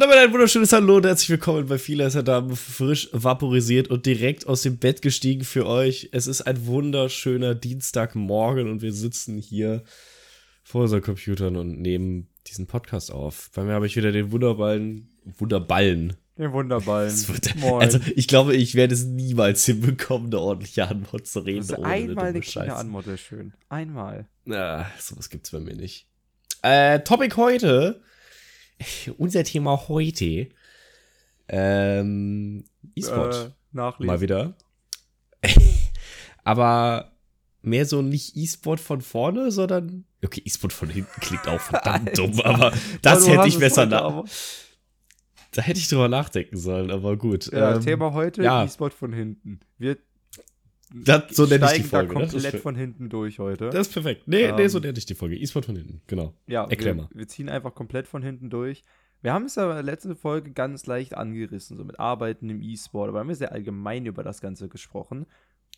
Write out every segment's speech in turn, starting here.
Und damit ein wunderschönes Hallo und herzlich willkommen bei Vieler Damen, frisch vaporisiert und direkt aus dem Bett gestiegen für euch. Es ist ein wunderschöner Dienstagmorgen und wir sitzen hier vor unseren Computern und nehmen diesen Podcast auf. Bei mir habe ich wieder den wunderballen, Wunderballen. Den Wunderballen. Wird, also ich glaube, ich werde es niemals hinbekommen, eine ordentliche Antwort zu reden. Also einmal eine kleine Antwort ist schön. Einmal. Na, sowas gibt's bei mir nicht. Äh, Topic heute unser Thema heute. Ähm, E-Sport. Äh, nachlesen. Mal wieder. Aber mehr so nicht E-Sport von vorne, sondern. Okay, E-Sport von hinten klingt auch verdammt dumm, aber das hätte ich besser nach. Da hätte ich drüber nachdenken sollen, aber gut. Ja, ähm, Thema heute, ja. E-Sport von hinten. Wir das, so nenne ich die Folge. Da komplett von hinten durch heute. Das ist perfekt. Nee, ähm, nee, so nenne ich die Folge. E-Sport von hinten, genau. Ja, Erklär wir, mal. Wir ziehen einfach komplett von hinten durch. Wir haben es ja in der letzten Folge ganz leicht angerissen, so mit Arbeiten im E-Sport, aber wir haben sehr allgemein über das Ganze gesprochen.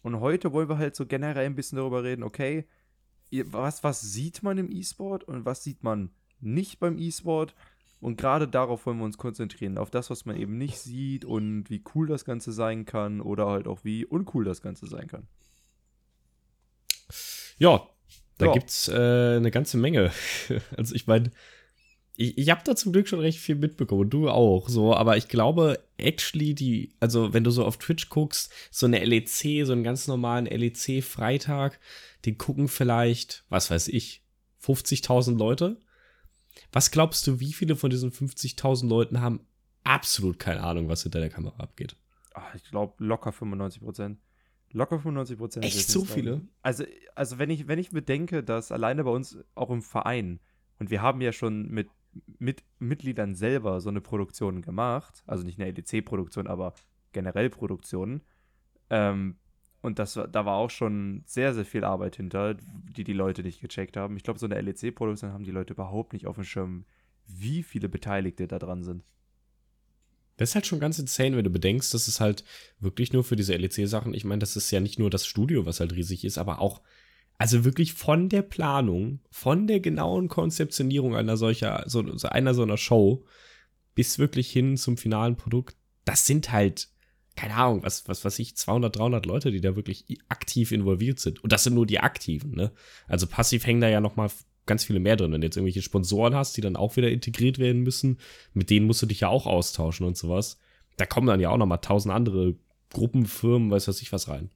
Und heute wollen wir halt so generell ein bisschen darüber reden, okay, was, was sieht man im E-Sport und was sieht man nicht beim E-Sport? Und gerade darauf wollen wir uns konzentrieren, auf das, was man eben nicht sieht und wie cool das Ganze sein kann oder halt auch wie uncool das Ganze sein kann. Ja, da ja. gibt's äh, eine ganze Menge. Also ich meine, ich, ich habe da zum Glück schon recht viel mitbekommen, du auch, so, aber ich glaube, actually, die, also wenn du so auf Twitch guckst, so eine LEC, so einen ganz normalen LEC-Freitag, den gucken vielleicht, was weiß ich, 50.000 Leute. Was glaubst du, wie viele von diesen 50.000 Leuten haben absolut keine Ahnung, was hinter der Kamera abgeht? Ach, ich glaube locker 95 Prozent. Locker 95 Prozent. Echt so viele? Also, also wenn ich, wenn ich bedenke, dass alleine bei uns auch im Verein, und wir haben ja schon mit, mit Mitgliedern selber so eine Produktion gemacht, also nicht eine EDC-Produktion, aber generell Produktionen, ähm, und das, da war auch schon sehr, sehr viel Arbeit hinter, die die Leute nicht gecheckt haben. Ich glaube, so eine LEC-Produktion haben die Leute überhaupt nicht auf dem Schirm, wie viele Beteiligte da dran sind. Das ist halt schon ganz insane, wenn du bedenkst, dass es halt wirklich nur für diese LEC-Sachen, ich meine, das ist ja nicht nur das Studio, was halt riesig ist, aber auch, also wirklich von der Planung, von der genauen Konzeptionierung einer solcher, so, einer so einer Show bis wirklich hin zum finalen Produkt, das sind halt keine Ahnung, was, was, was ich, 200, 300 Leute, die da wirklich aktiv involviert sind. Und das sind nur die Aktiven, ne? Also passiv hängen da ja noch mal ganz viele mehr drin. Wenn du jetzt irgendwelche Sponsoren hast, die dann auch wieder integriert werden müssen, mit denen musst du dich ja auch austauschen und sowas. Da kommen dann ja auch noch mal tausend andere Gruppen, Firmen, weiß was ich was rein.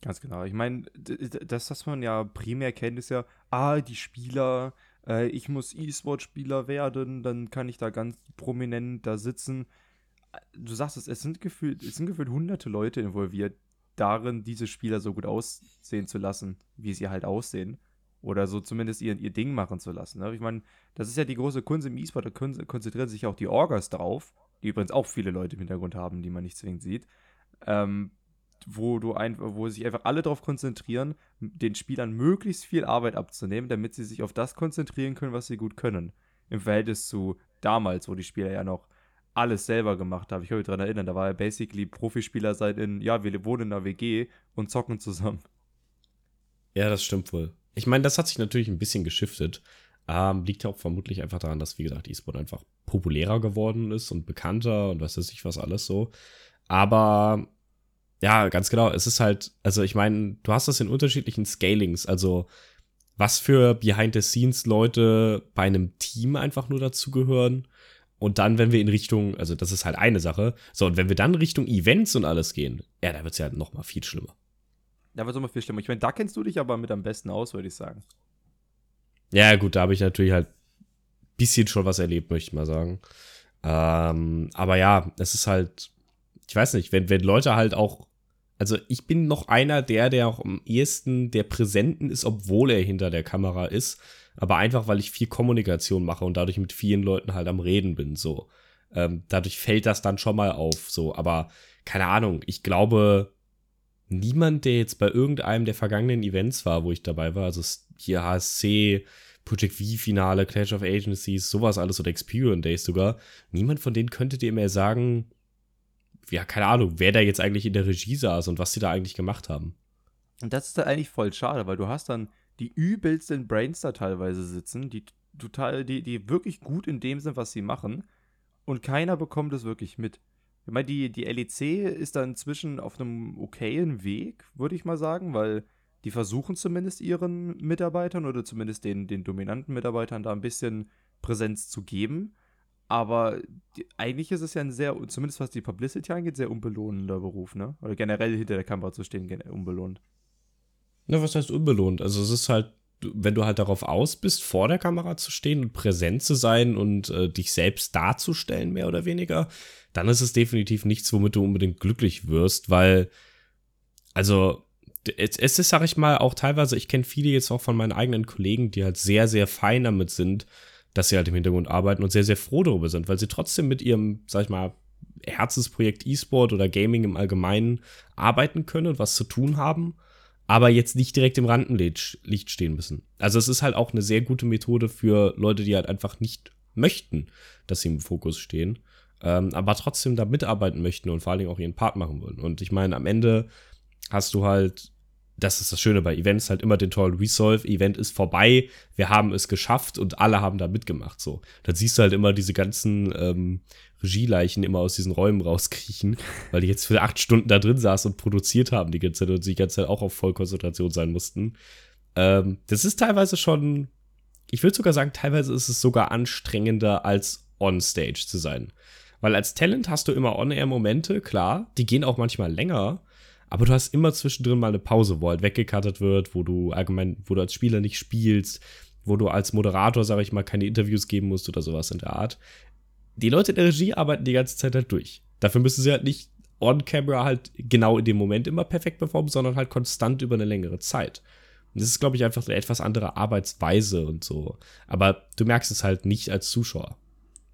Ganz genau. Ich meine, das, was man ja primär kennt, ist ja, ah, die Spieler, äh, ich muss E-Sport-Spieler werden, dann kann ich da ganz prominent da sitzen du sagst es, es sind gefühlt, es sind gefühlt hunderte Leute involviert, darin, diese Spieler so gut aussehen zu lassen, wie sie halt aussehen. Oder so zumindest ihr, ihr Ding machen zu lassen. Ne? Ich meine, das ist ja die große Kunst im E-Sport, da konzentrieren sich auch die Orgas drauf, die übrigens auch viele Leute im Hintergrund haben, die man nicht zwingend sieht. Ähm, wo du ein, wo sich einfach alle darauf konzentrieren, den Spielern möglichst viel Arbeit abzunehmen, damit sie sich auf das konzentrieren können, was sie gut können. Im Verhältnis zu damals, wo die Spieler ja noch alles selber gemacht habe. Ich kann mich daran erinnern, da war er basically Profispieler seit in, ja, wir wohnen in einer WG und zocken zusammen. Ja, das stimmt wohl. Ich meine, das hat sich natürlich ein bisschen geschiftet. Ähm, liegt ja auch vermutlich einfach daran, dass, wie gesagt, E-Sport einfach populärer geworden ist und bekannter und was weiß ich was alles so. Aber ja, ganz genau, es ist halt, also ich meine, du hast das in unterschiedlichen Scalings, also was für Behind-the-Scenes-Leute bei einem Team einfach nur dazugehören und dann, wenn wir in Richtung, also das ist halt eine Sache. So, und wenn wir dann Richtung Events und alles gehen, ja, da wird es ja noch mal viel schlimmer. Da wird es noch mal viel schlimmer. Ich meine, da kennst du dich aber mit am besten aus, würde ich sagen. Ja, gut, da habe ich natürlich halt ein bisschen schon was erlebt, möchte ich mal sagen. Ähm, aber ja, es ist halt, ich weiß nicht, wenn, wenn Leute halt auch, also ich bin noch einer der, der auch am ehesten der Präsenten ist, obwohl er hinter der Kamera ist aber einfach, weil ich viel Kommunikation mache und dadurch mit vielen Leuten halt am Reden bin, so. Ähm, dadurch fällt das dann schon mal auf, so. Aber keine Ahnung, ich glaube, niemand, der jetzt bei irgendeinem der vergangenen Events war, wo ich dabei war, also hier HSC, Project V-Finale, Clash of Agencies, sowas alles oder Experience Days sogar, niemand von denen könnte dir mehr sagen, ja, keine Ahnung, wer da jetzt eigentlich in der Regie saß und was sie da eigentlich gemacht haben. Und das ist da eigentlich voll schade, weil du hast dann die übelsten Brains da teilweise sitzen, die total, die, die wirklich gut in dem sind, was sie machen. und keiner bekommt es wirklich mit. Ich meine, die, die LEC ist da inzwischen auf einem okayen Weg, würde ich mal sagen, weil die versuchen zumindest ihren Mitarbeitern oder zumindest den, den dominanten Mitarbeitern da ein bisschen Präsenz zu geben. Aber die, eigentlich ist es ja ein sehr, zumindest was die Publicity angeht, sehr unbelohnender Beruf, ne? Oder generell hinter der Kamera zu stehen, unbelohnt. Na, was heißt unbelohnt? Also es ist halt, wenn du halt darauf aus bist, vor der Kamera zu stehen und präsent zu sein und äh, dich selbst darzustellen, mehr oder weniger, dann ist es definitiv nichts, womit du unbedingt glücklich wirst, weil, also, es, ist, sag ich mal, auch teilweise, ich kenne viele jetzt auch von meinen eigenen Kollegen, die halt sehr, sehr fein damit sind, dass sie halt im Hintergrund arbeiten und sehr, sehr froh darüber sind, weil sie trotzdem mit ihrem, sag ich mal, Herzensprojekt E-Sport oder Gaming im Allgemeinen arbeiten können und was zu tun haben aber jetzt nicht direkt im Rampenlicht stehen müssen. Also es ist halt auch eine sehr gute Methode für Leute, die halt einfach nicht möchten, dass sie im Fokus stehen, ähm, aber trotzdem da mitarbeiten möchten und vor allen Dingen auch ihren Part machen wollen. Und ich meine, am Ende hast du halt, das ist das Schöne bei Events, halt immer den tollen Resolve, Event ist vorbei, wir haben es geschafft und alle haben da mitgemacht. So, dann siehst du halt immer diese ganzen ähm, Regieleichen immer aus diesen Räumen rauskriechen, weil die jetzt für acht Stunden da drin saßen und produziert haben die ganze Zeit und die ganze Zeit auch auf Vollkonzentration sein mussten. Ähm, das ist teilweise schon, ich würde sogar sagen, teilweise ist es sogar anstrengender als on-stage zu sein. Weil als Talent hast du immer On-Air-Momente, klar, die gehen auch manchmal länger, aber du hast immer zwischendrin mal eine Pause, wo halt weggekattet wird, wo du allgemein, wo du als Spieler nicht spielst, wo du als Moderator, sag ich mal, keine Interviews geben musst oder sowas in der Art die Leute in der Regie arbeiten die ganze Zeit halt durch. Dafür müssen sie halt nicht on-camera halt genau in dem Moment immer perfekt performen, sondern halt konstant über eine längere Zeit. Und das ist, glaube ich, einfach eine etwas andere Arbeitsweise und so. Aber du merkst es halt nicht als Zuschauer.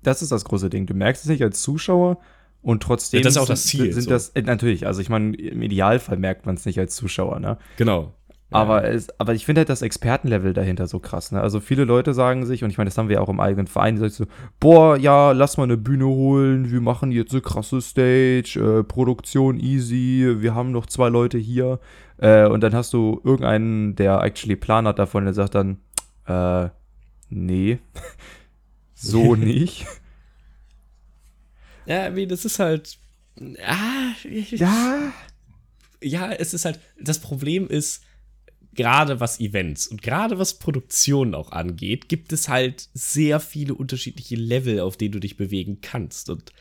Das ist das große Ding. Du merkst es nicht als Zuschauer und trotzdem ja, das ist auch das Ziel, sind, sind so. das äh, natürlich. Also ich meine, im Idealfall merkt man es nicht als Zuschauer, ne? Genau. Aber, es, aber ich finde halt das Expertenlevel dahinter so krass. Ne? Also viele Leute sagen sich, und ich meine, das haben wir auch im eigenen Verein, die sagen so, boah, ja, lass mal eine Bühne holen, wir machen jetzt eine krasse Stage, äh, Produktion easy, wir haben noch zwei Leute hier. Äh, und dann hast du irgendeinen, der actually Plan hat davon, der sagt dann, äh, nee, so nicht. Ja, wie, das ist halt. Ah, ja. Ja, es ist halt. Das Problem ist, gerade was Events und gerade was Produktionen auch angeht, gibt es halt sehr viele unterschiedliche Level, auf denen du dich bewegen kannst. Und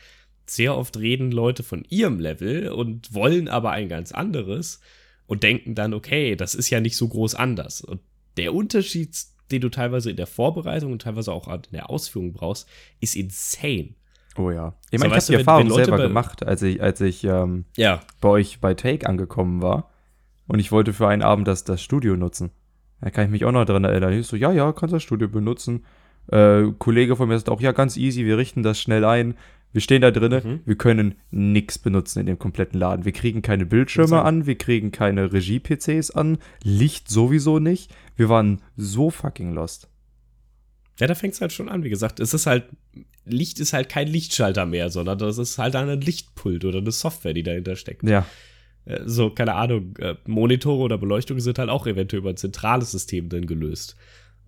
sehr oft reden Leute von ihrem Level und wollen aber ein ganz anderes und denken dann, okay, das ist ja nicht so groß anders. Und der Unterschied, den du teilweise in der Vorbereitung und teilweise auch in der Ausführung brauchst, ist insane. Oh ja. Ich meine, so, ich habe die Erfahrung selber gemacht, als ich, als ich ähm, ja. bei euch bei Take angekommen war und ich wollte für einen Abend das, das Studio nutzen. Da kann ich mich auch noch dran erinnern. Ich so, ja, ja, kannst das Studio benutzen. Äh, Kollege von mir sagt auch, ja, ganz easy, wir richten das schnell ein. Wir stehen da drinnen, mhm. wir können nichts benutzen in dem kompletten Laden. Wir kriegen keine Bildschirme an, wir kriegen keine Regie-PCs an, Licht sowieso nicht. Wir waren so fucking lost. Ja, da fängt es halt schon an. Wie gesagt, es ist halt, Licht ist halt kein Lichtschalter mehr, sondern das ist halt ein Lichtpult oder eine Software, die dahinter steckt. Ja. Äh, so, keine Ahnung, äh, Monitore oder Beleuchtung sind halt auch eventuell über ein zentrales System dann gelöst.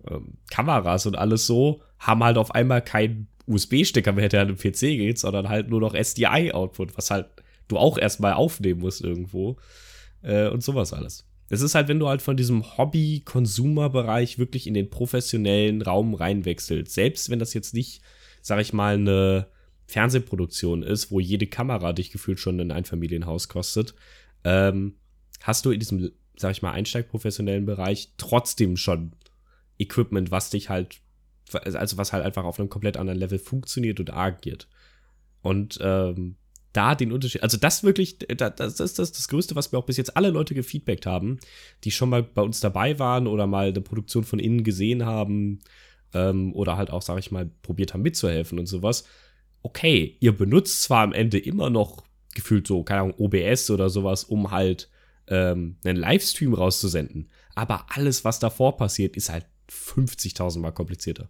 Ähm, Kameras und alles so haben halt auf einmal keinen USB-Stecker mehr, der an den PC geht, sondern halt nur noch SDI-Output, was halt du auch erstmal aufnehmen musst irgendwo. Äh, und sowas alles. Es ist halt, wenn du halt von diesem Hobby-Consumer-Bereich wirklich in den professionellen Raum reinwechselst, selbst wenn das jetzt nicht, sag ich mal, eine Fernsehproduktion ist, wo jede Kamera dich gefühlt schon in ein Familienhaus kostet, ähm, hast du in diesem, sag ich mal, einsteigprofessionellen Bereich trotzdem schon Equipment, was dich halt, also was halt einfach auf einem komplett anderen Level funktioniert und agiert. Und ähm, da den Unterschied, also das wirklich, das ist das, das Größte, was mir auch bis jetzt alle Leute gefeedbackt haben, die schon mal bei uns dabei waren oder mal eine Produktion von innen gesehen haben ähm, oder halt auch, sag ich mal, probiert haben mitzuhelfen und sowas. Okay, ihr benutzt zwar am Ende immer noch gefühlt so, keine Ahnung, OBS oder sowas, um halt ähm, einen Livestream rauszusenden. Aber alles, was davor passiert, ist halt 50.000 Mal komplizierter.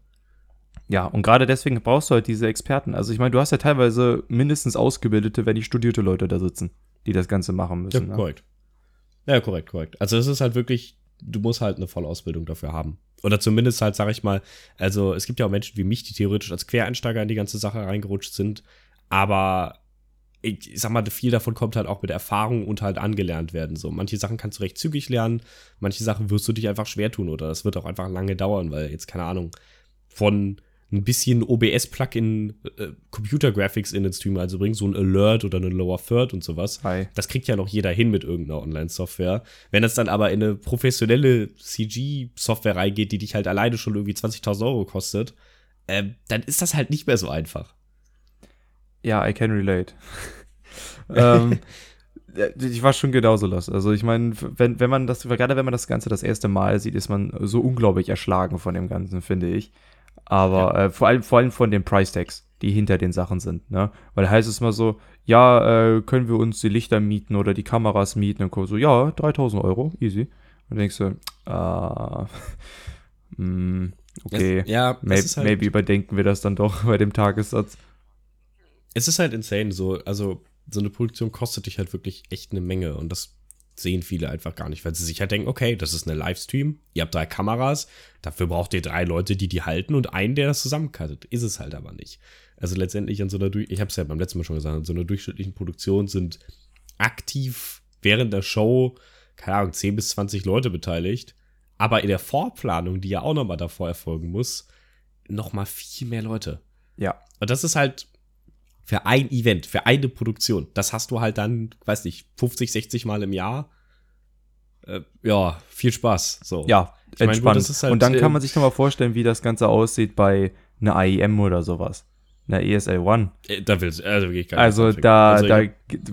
Ja, und gerade deswegen brauchst du halt diese Experten. Also ich meine, du hast ja teilweise mindestens ausgebildete, wenn nicht studierte Leute da sitzen, die das Ganze machen müssen. Ja, ne? korrekt. Ja, korrekt, korrekt. Also es ist halt wirklich, du musst halt eine Vollausbildung dafür haben. Oder zumindest halt, sag ich mal, also es gibt ja auch Menschen wie mich, die theoretisch als Quereinsteiger in die ganze Sache reingerutscht sind, aber ich sag mal, viel davon kommt halt auch mit Erfahrung und halt angelernt werden. So, manche Sachen kannst du recht zügig lernen, manche Sachen wirst du dich einfach schwer tun oder das wird auch einfach lange dauern, weil jetzt, keine Ahnung, von ein bisschen OBS-Plugin äh, Computer Graphics in den Stream also bringen, so ein Alert oder eine Lower Third und sowas. Hi. Das kriegt ja noch jeder hin mit irgendeiner Online-Software. Wenn es dann aber in eine professionelle CG-Software reingeht, die dich halt alleine schon irgendwie 20.000 Euro kostet, äh, dann ist das halt nicht mehr so einfach. Ja, I can relate. ähm, ich war schon genauso los. Also ich meine, wenn, wenn man das, gerade wenn man das Ganze das erste Mal sieht, ist man so unglaublich erschlagen von dem Ganzen, finde ich. Aber ja. äh, vor, allem, vor allem von den Price Tags, die hinter den Sachen sind. Ne? Weil heißt es mal so, ja, äh, können wir uns die Lichter mieten oder die Kameras mieten? Und so, ja, 3000 Euro, easy. Und dann denkst du, äh, mh, okay, es, ja, maybe, halt, maybe überdenken wir das dann doch bei dem Tagessatz. Es ist halt insane, so, also so eine Produktion kostet dich halt wirklich echt eine Menge und das sehen viele einfach gar nicht, weil sie sich halt denken, okay, das ist eine Livestream, ihr habt drei Kameras, dafür braucht ihr drei Leute, die die halten und einen, der das zusammenkattet. Ist es halt aber nicht. Also letztendlich an so einer, ich habe es ja beim letzten Mal schon gesagt, an so einer durchschnittlichen Produktion sind aktiv während der Show, keine Ahnung, 10 bis 20 Leute beteiligt, aber in der Vorplanung, die ja auch nochmal davor erfolgen muss, nochmal viel mehr Leute. Ja. Und das ist halt, für ein Event, für eine Produktion. Das hast du halt dann, weiß nicht, 50, 60 Mal im Jahr. Äh, ja, viel Spaß. So. Ja, ich entspannt. Mein, halt, und dann kann man sich noch mal vorstellen, wie das Ganze aussieht bei einer AEM oder sowas einer ESL One. Äh, da willst also wirklich gar Also da, also, da,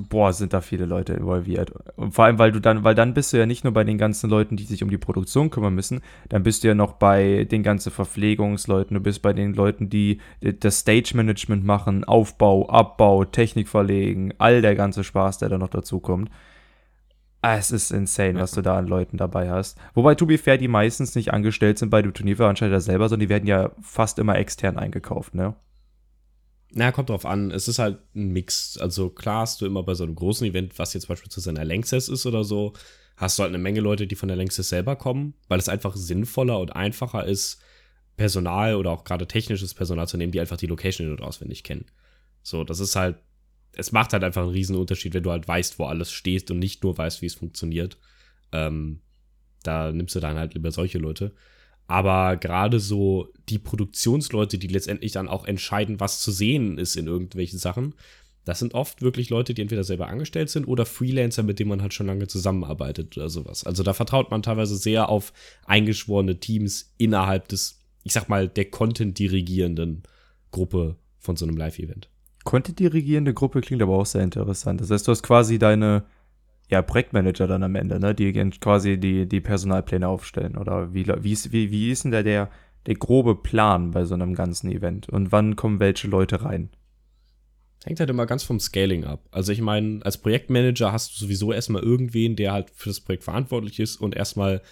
boah, sind da viele Leute involviert. Und vor allem, weil du dann, weil dann bist du ja nicht nur bei den ganzen Leuten, die sich um die Produktion kümmern müssen, dann bist du ja noch bei den ganzen Verpflegungsleuten, du bist bei den Leuten, die das Stage-Management machen, Aufbau, Abbau, Technik verlegen, all der ganze Spaß, der da noch dazu kommt. Ah, es ist insane, was du da an Leuten dabei hast. Wobei, to be fair, die meistens nicht angestellt sind bei dem Turnierveranstalter selber, sondern die werden ja fast immer extern eingekauft, ne? Na, kommt drauf an. Es ist halt ein Mix. Also klar hast du immer bei so einem großen Event, was jetzt beispielsweise ein Lanxess ist oder so, hast du halt eine Menge Leute, die von der Lanxess selber kommen, weil es einfach sinnvoller und einfacher ist, Personal oder auch gerade technisches Personal zu nehmen, die einfach die Location in- und auswendig kennen. So, das ist halt, es macht halt einfach einen riesen Unterschied, wenn du halt weißt, wo alles steht und nicht nur weißt, wie es funktioniert. Ähm, da nimmst du dann halt lieber solche Leute. Aber gerade so die Produktionsleute, die letztendlich dann auch entscheiden, was zu sehen ist in irgendwelchen Sachen, das sind oft wirklich Leute, die entweder selber angestellt sind oder Freelancer, mit denen man halt schon lange zusammenarbeitet oder sowas. Also da vertraut man teilweise sehr auf eingeschworene Teams innerhalb des, ich sag mal, der Content-dirigierenden Gruppe von so einem Live-Event. Content-dirigierende Gruppe klingt aber auch sehr interessant. Das heißt, du hast quasi deine ja, Projektmanager dann am Ende, ne? die quasi die, die Personalpläne aufstellen. Oder wie, wie, ist, wie, wie ist denn da der, der grobe Plan bei so einem ganzen Event? Und wann kommen welche Leute rein? Hängt halt immer ganz vom Scaling ab. Also ich meine, als Projektmanager hast du sowieso erstmal irgendwen, der halt für das Projekt verantwortlich ist und erstmal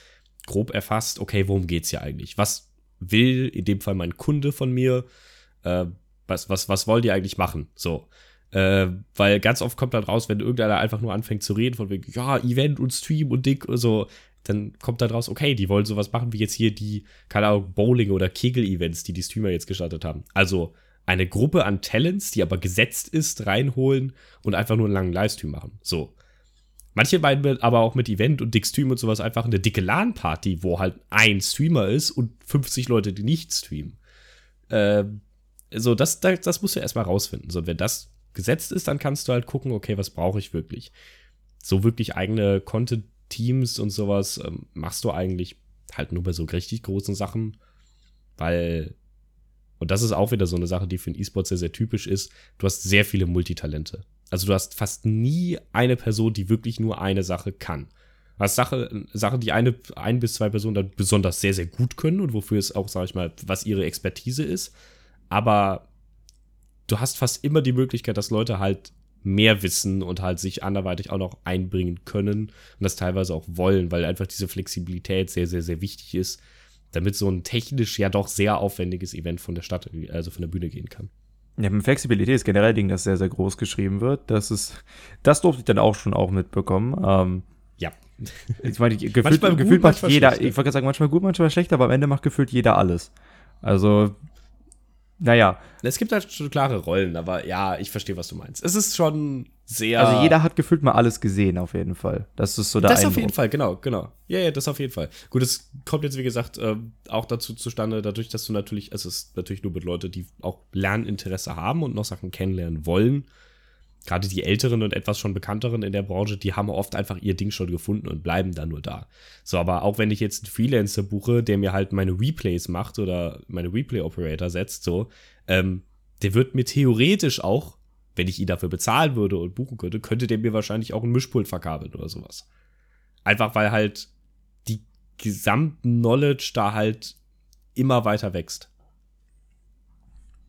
grob erfasst, okay, worum geht's hier eigentlich? Was will in dem Fall mein Kunde von mir? Äh, was, was, was wollt ihr eigentlich machen? So. Äh, weil ganz oft kommt dann raus, wenn irgendeiner einfach nur anfängt zu reden, von wegen, ja, Event und Stream und Dick und so, dann kommt dann raus, okay, die wollen sowas machen wie jetzt hier die, keine Ahnung, Bowling- oder Kegel-Events, die die Streamer jetzt gestartet haben. Also eine Gruppe an Talents, die aber gesetzt ist, reinholen und einfach nur einen langen Livestream machen. So. Manche meinen aber auch mit Event und Dick Stream und sowas einfach eine dicke LAN-Party, wo halt ein Streamer ist und 50 Leute, die nicht streamen. Äh, so, das, das, das musst du erstmal rausfinden. So, wenn das gesetzt ist, dann kannst du halt gucken, okay, was brauche ich wirklich? So wirklich eigene Content-Teams und sowas ähm, machst du eigentlich halt nur bei so richtig großen Sachen, weil, und das ist auch wieder so eine Sache, die für den E-Sport sehr, sehr typisch ist, du hast sehr viele Multitalente. Also du hast fast nie eine Person, die wirklich nur eine Sache kann. Hast Sache, Sachen, die eine, ein bis zwei Personen dann besonders sehr, sehr gut können und wofür es auch, sag ich mal, was ihre Expertise ist. Aber du hast fast immer die Möglichkeit, dass Leute halt mehr wissen und halt sich anderweitig auch noch einbringen können und das teilweise auch wollen, weil einfach diese Flexibilität sehr, sehr, sehr wichtig ist, damit so ein technisch ja doch sehr aufwendiges Event von der Stadt, also von der Bühne gehen kann. Ja, Flexibilität ist generell ein Ding, das sehr, sehr groß geschrieben wird. Das ist, das durfte ich dann auch schon auch mitbekommen. Ähm, ja. ich meine, gefühlt, manchmal gefühlt gut, macht jeder, schlecht, ich wollte sagen, manchmal gut, manchmal schlecht, aber am Ende macht gefühlt jeder alles. Also, naja. Es gibt halt schon klare Rollen, aber ja, ich verstehe, was du meinst. Es ist schon sehr. Also jeder hat gefühlt mal alles gesehen, auf jeden Fall. Das ist so der Das Eindruck. auf jeden Fall, genau, genau. Ja, ja, das auf jeden Fall. Gut, es kommt jetzt, wie gesagt, äh, auch dazu zustande, dadurch, dass du natürlich, also es ist natürlich nur mit Leuten, die auch Lerninteresse haben und noch Sachen kennenlernen wollen. Gerade die Älteren und etwas schon Bekannteren in der Branche, die haben oft einfach ihr Ding schon gefunden und bleiben dann nur da. So, aber auch wenn ich jetzt einen Freelancer buche, der mir halt meine Replays macht oder meine Replay-Operator setzt, so, ähm, der wird mir theoretisch auch wenn ich ihn dafür bezahlen würde und buchen könnte, könnte der mir wahrscheinlich auch ein Mischpult verkabeln oder sowas. Einfach weil halt die Gesamtknowledge da halt immer weiter wächst.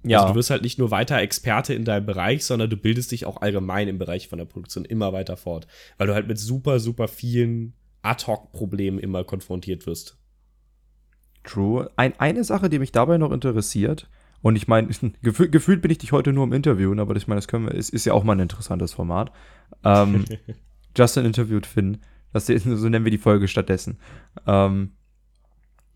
Ja. Also du wirst halt nicht nur weiter Experte in deinem Bereich, sondern du bildest dich auch allgemein im Bereich von der Produktion immer weiter fort, weil du halt mit super, super vielen Ad-Hoc-Problemen immer konfrontiert wirst. True. Ein, eine Sache, die mich dabei noch interessiert, und ich meine, gefühl, gefühlt bin ich dich heute nur im Interviewen, aber ich meine, das können wir, ist, ist ja auch mal ein interessantes Format. Ähm, Justin interviewt Finn. Das, so nennen wir die Folge stattdessen. Ähm,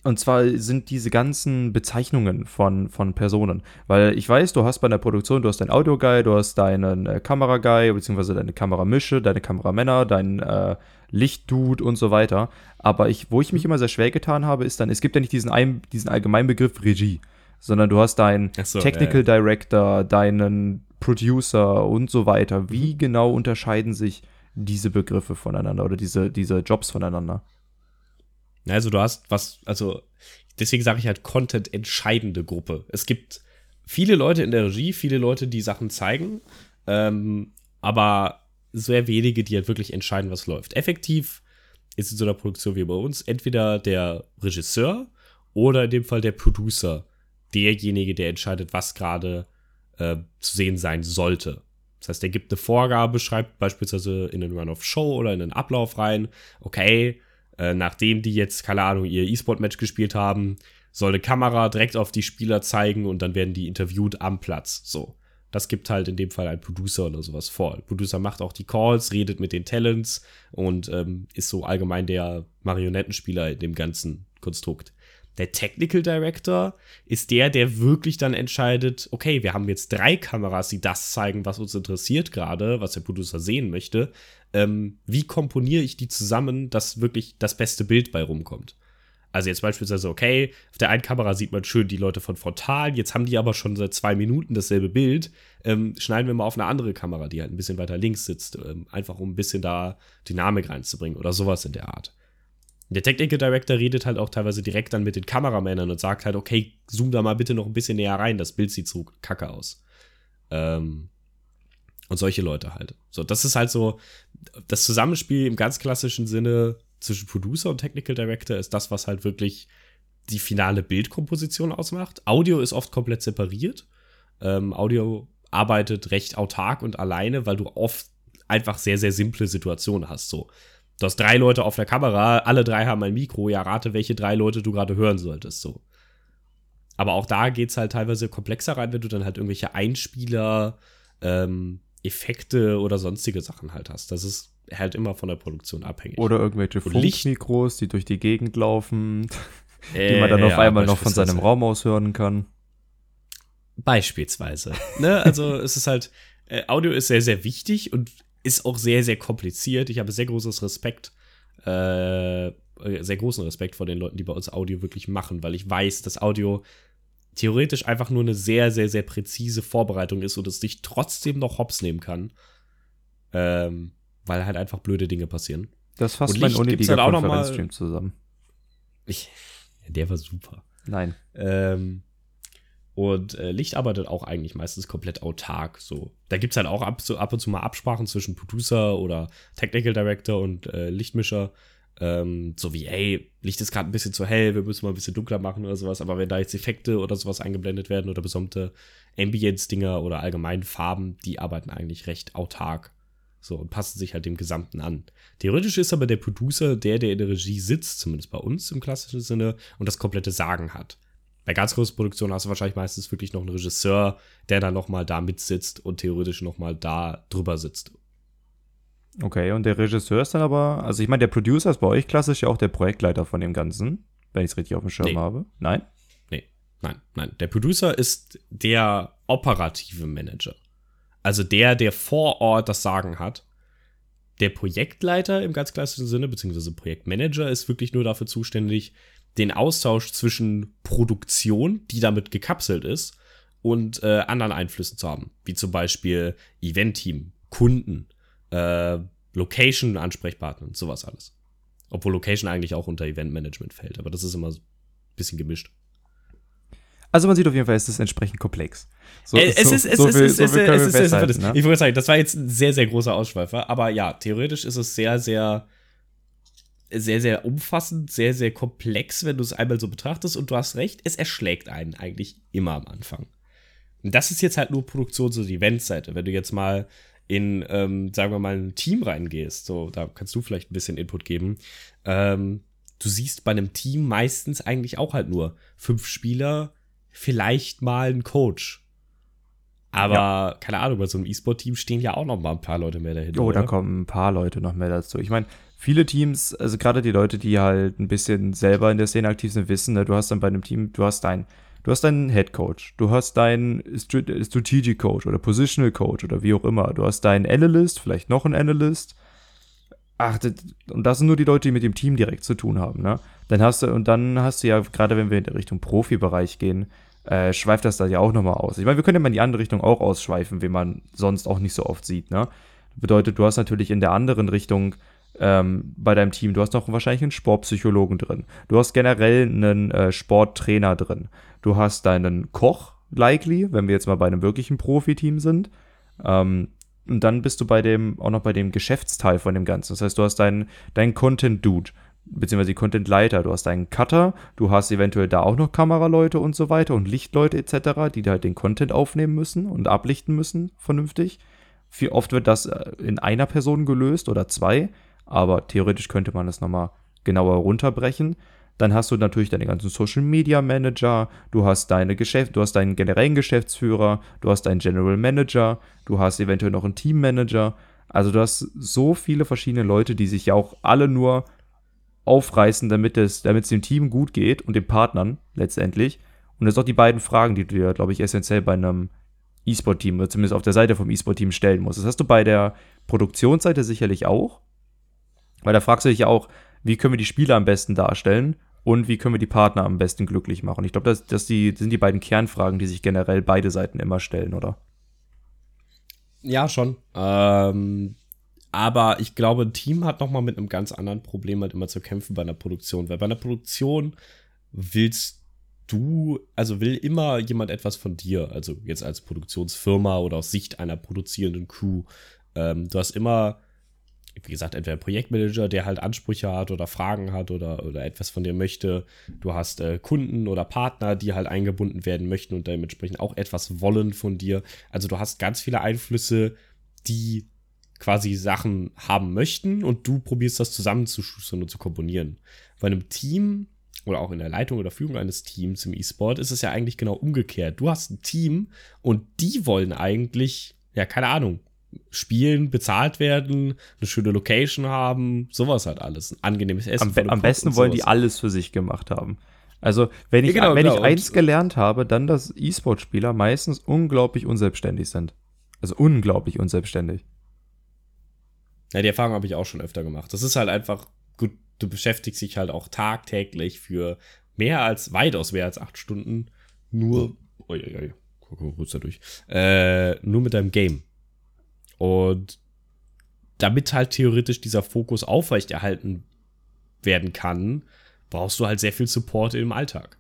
und zwar sind diese ganzen Bezeichnungen von, von Personen. Weil ich weiß, du hast bei der Produktion, du hast deinen Audio-Guy, du hast deinen äh, Kamera-Guy, beziehungsweise deine Kameramische, deine Kameramänner, deinen äh, Lichtdude und so weiter. Aber ich, wo ich mich immer sehr schwer getan habe, ist dann, es gibt ja nicht diesen, ein, diesen allgemeinen Begriff Regie sondern du hast deinen so, Technical ja. Director, deinen Producer und so weiter. Wie mhm. genau unterscheiden sich diese Begriffe voneinander oder diese, diese Jobs voneinander? Also du hast was, also deswegen sage ich halt Content entscheidende Gruppe. Es gibt viele Leute in der Regie, viele Leute, die Sachen zeigen, ähm, aber sehr wenige, die halt wirklich entscheiden, was läuft. Effektiv ist in so einer Produktion wie bei uns entweder der Regisseur oder in dem Fall der Producer derjenige, der entscheidet, was gerade äh, zu sehen sein sollte. Das heißt, er gibt eine Vorgabe, schreibt beispielsweise in einen Run-of-Show oder in einen Ablauf rein, okay, äh, nachdem die jetzt, keine Ahnung, ihr E-Sport-Match gespielt haben, soll eine Kamera direkt auf die Spieler zeigen und dann werden die interviewt am Platz. So. Das gibt halt in dem Fall ein Producer oder sowas vor. Der Producer macht auch die Calls, redet mit den Talents und ähm, ist so allgemein der Marionettenspieler in dem ganzen Konstrukt. Der Technical Director ist der, der wirklich dann entscheidet, okay, wir haben jetzt drei Kameras, die das zeigen, was uns interessiert gerade, was der Producer sehen möchte. Ähm, wie komponiere ich die zusammen, dass wirklich das beste Bild bei rumkommt? Also jetzt beispielsweise, okay, auf der einen Kamera sieht man schön die Leute von frontal, jetzt haben die aber schon seit zwei Minuten dasselbe Bild. Ähm, schneiden wir mal auf eine andere Kamera, die halt ein bisschen weiter links sitzt, ähm, einfach um ein bisschen da Dynamik reinzubringen oder sowas in der Art. Der Technical Director redet halt auch teilweise direkt dann mit den Kameramännern und sagt halt, okay, zoom da mal bitte noch ein bisschen näher rein, das Bild sieht so kacke aus. Ähm, und solche Leute halt. So, das ist halt so, das Zusammenspiel im ganz klassischen Sinne zwischen Producer und Technical Director ist das, was halt wirklich die finale Bildkomposition ausmacht. Audio ist oft komplett separiert. Ähm, Audio arbeitet recht autark und alleine, weil du oft einfach sehr, sehr simple Situationen hast. So, Du hast drei Leute auf der Kamera, alle drei haben ein Mikro, ja, rate, welche drei Leute du gerade hören solltest, so. Aber auch da geht es halt teilweise komplexer rein, wenn du dann halt irgendwelche Einspieler, ähm, Effekte oder sonstige Sachen halt hast. Das ist halt immer von der Produktion abhängig. Oder irgendwelche Funkmikros, die durch die Gegend laufen, äh, die man dann äh, auf ja, einmal noch von seinem Raum aus hören kann. Beispielsweise. ne? Also es ist halt, äh, Audio ist sehr, sehr wichtig und ist auch sehr, sehr kompliziert. Ich habe sehr großes Respekt, äh, sehr großen Respekt vor den Leuten, die bei uns Audio wirklich machen, weil ich weiß, dass Audio theoretisch einfach nur eine sehr, sehr, sehr präzise Vorbereitung ist und es dich trotzdem noch hops nehmen kann. Ähm, weil halt einfach blöde Dinge passieren. Das fasst mein Uni-Liga-Konferenzstream halt zusammen. Ich, der war super. Nein. Ähm, und äh, Licht arbeitet auch eigentlich meistens komplett autark. So. Da gibt es halt auch ab, so, ab und zu mal Absprachen zwischen Producer oder Technical Director und äh, Lichtmischer. Ähm, so wie, ey, Licht ist gerade ein bisschen zu hell, wir müssen mal ein bisschen dunkler machen oder sowas. Aber wenn da jetzt Effekte oder sowas eingeblendet werden oder besondere Ambience-Dinger oder allgemein Farben, die arbeiten eigentlich recht autark. So, und passen sich halt dem Gesamten an. Theoretisch ist aber der Producer der, der in der Regie sitzt, zumindest bei uns im klassischen Sinne, und das komplette Sagen hat. Bei ganz großen Produktionen hast du wahrscheinlich meistens wirklich noch einen Regisseur, der dann nochmal da mitsitzt und theoretisch nochmal da drüber sitzt. Okay, und der Regisseur ist dann aber, also ich meine, der Producer ist bei euch klassisch ja auch der Projektleiter von dem Ganzen, wenn ich es richtig auf dem Schirm Nee. habe. Nein? Nee, nein, nein. Der Producer ist der operative Manager. Also der, der vor Ort das Sagen hat. Der Projektleiter im ganz klassischen Sinne, beziehungsweise Projektmanager, ist wirklich nur dafür zuständig, den Austausch zwischen Produktion, die damit gekapselt ist, und äh, anderen Einflüssen zu haben. Wie zum Beispiel Event-Team, Kunden, äh, Location-Ansprechpartner und sowas alles. Obwohl Location eigentlich auch unter Event-Management fällt, aber das ist immer so ein bisschen gemischt. Also man sieht auf jeden Fall, es ist entsprechend komplex. So, Äh, es so- ist, es so ist, viel- es ist, es ist, es ist, festhalten, es ist, ne? ich wollte sagen, das war jetzt ein sehr, sehr großer Ausschweifer, aber ja, theoretisch ist es sehr, sehr, sehr, sehr umfassend, sehr, sehr komplex, wenn du es einmal so betrachtest und du hast recht, es erschlägt einen eigentlich immer am Anfang. Und das ist jetzt halt nur Produktions- und Eventseite. Wenn du jetzt mal in, ähm, sagen wir mal, ein Team reingehst, so, da kannst du vielleicht ein bisschen Input geben. Ähm, du siehst bei einem Team meistens eigentlich auch halt nur fünf Spieler, vielleicht mal ein Coach. Aber, keine Ahnung, bei so einem E-Sport-Team stehen ja auch noch mal ein paar Leute mehr dahinter. Oh, da kommen ein paar Leute noch mehr dazu. Ich meine, viele Teams, also gerade die Leute, die halt ein bisschen selber in der Szene aktiv sind, wissen, ne, du hast dann bei einem Team, du hast dein, du hast deinen Head Coach, du hast deinen Str- Strategic Coach oder Positional Coach oder wie auch immer, du hast deinen Analyst, vielleicht noch einen Analyst. Ach, und das sind nur die Leute, die mit dem Team direkt zu tun haben, ne? Dann hast du, und dann hast du ja, gerade wenn wir in Richtung Profibereich gehen, äh, schweift das da ja auch nochmal aus. Ich meine, wir können ja mal in die andere Richtung auch ausschweifen, wie man sonst auch nicht so oft sieht, ne? Bedeutet, du hast natürlich in der anderen Richtung ähm, bei deinem Team, du hast noch wahrscheinlich einen Sportpsychologen drin. Du hast generell einen äh, Sporttrainer drin. Du hast deinen Koch, likely, wenn wir jetzt mal bei einem wirklichen Profiteam sind. Ähm, und dann bist du bei dem, auch noch bei dem Geschäftsteil von dem Ganzen. Das heißt, du hast deinen, deinen Content-Dude, beziehungsweise die Content-Leiter, du hast deinen Cutter, du hast eventuell da auch noch Kameraleute und so weiter und Lichtleute etc., die halt den Content aufnehmen müssen und ablichten müssen, vernünftig. Wie oft wird das äh, in einer Person gelöst oder zwei, aber theoretisch könnte man das nochmal genauer runterbrechen. Dann hast du natürlich deine ganzen Social Media Manager, du hast deine Geschäft, du hast deinen generellen Geschäftsführer, du hast deinen General Manager, du hast eventuell noch einen Teammanager. Also du hast so viele verschiedene Leute, die sich ja auch alle nur aufreißen, damit es, damit es dem Team gut geht und den Partnern letztendlich. Und das sind auch die beiden Fragen, die du dir, glaube ich, essentiell bei einem E-Sport-Team oder zumindest auf der Seite vom E-Sport-Team stellen musst. Das hast du bei der Produktionsseite sicherlich auch. Weil da fragst du dich ja auch, wie können wir die Spieler am besten darstellen und wie können wir die Partner am besten glücklich machen. Ich glaube, das, das, das sind die beiden Kernfragen, die sich generell beide Seiten immer stellen, oder? Ja, schon. Ähm, aber ich glaube, ein Team hat noch mal mit einem ganz anderen Problem halt immer zu kämpfen bei einer Produktion. Weil bei einer Produktion willst du, also will immer jemand etwas von dir, also jetzt als Produktionsfirma oder aus Sicht einer produzierenden Crew. Ähm, du hast immer, wie gesagt, entweder Projektmanager, der halt Ansprüche hat oder Fragen hat oder, oder etwas von dir möchte. Du hast äh, Kunden oder Partner, die halt eingebunden werden möchten und dementsprechend auch etwas wollen von dir. Also du hast ganz viele Einflüsse, die quasi Sachen haben möchten und du probierst das zusammenzuschustern und zu komponieren. Bei einem Team oder auch in der Leitung oder Führung eines Teams im E-Sport ist es ja eigentlich genau umgekehrt. Du hast ein Team und die wollen eigentlich, ja, keine Ahnung, spielen, bezahlt werden, eine schöne Location haben, sowas halt alles. Ein angenehmes Essen. Am, am besten wollen die alles für sich gemacht haben. Also, wenn ich, Ja, genau, wenn genau. ich eins gelernt habe, dann, dass E-Sport-Spieler meistens unglaublich unselbstständig sind. Also unglaublich unselbstständig. Ja, die Erfahrung habe ich auch schon öfter gemacht. Das ist halt einfach, gut, du beschäftigst dich halt auch tagtäglich für mehr als, weitaus mehr als acht Stunden nur, oi, guck mal kurz da durch, äh, nur mit deinem Game. Und damit halt theoretisch dieser Fokus aufrechterhalten werden kann, brauchst du halt sehr viel Support im Alltag.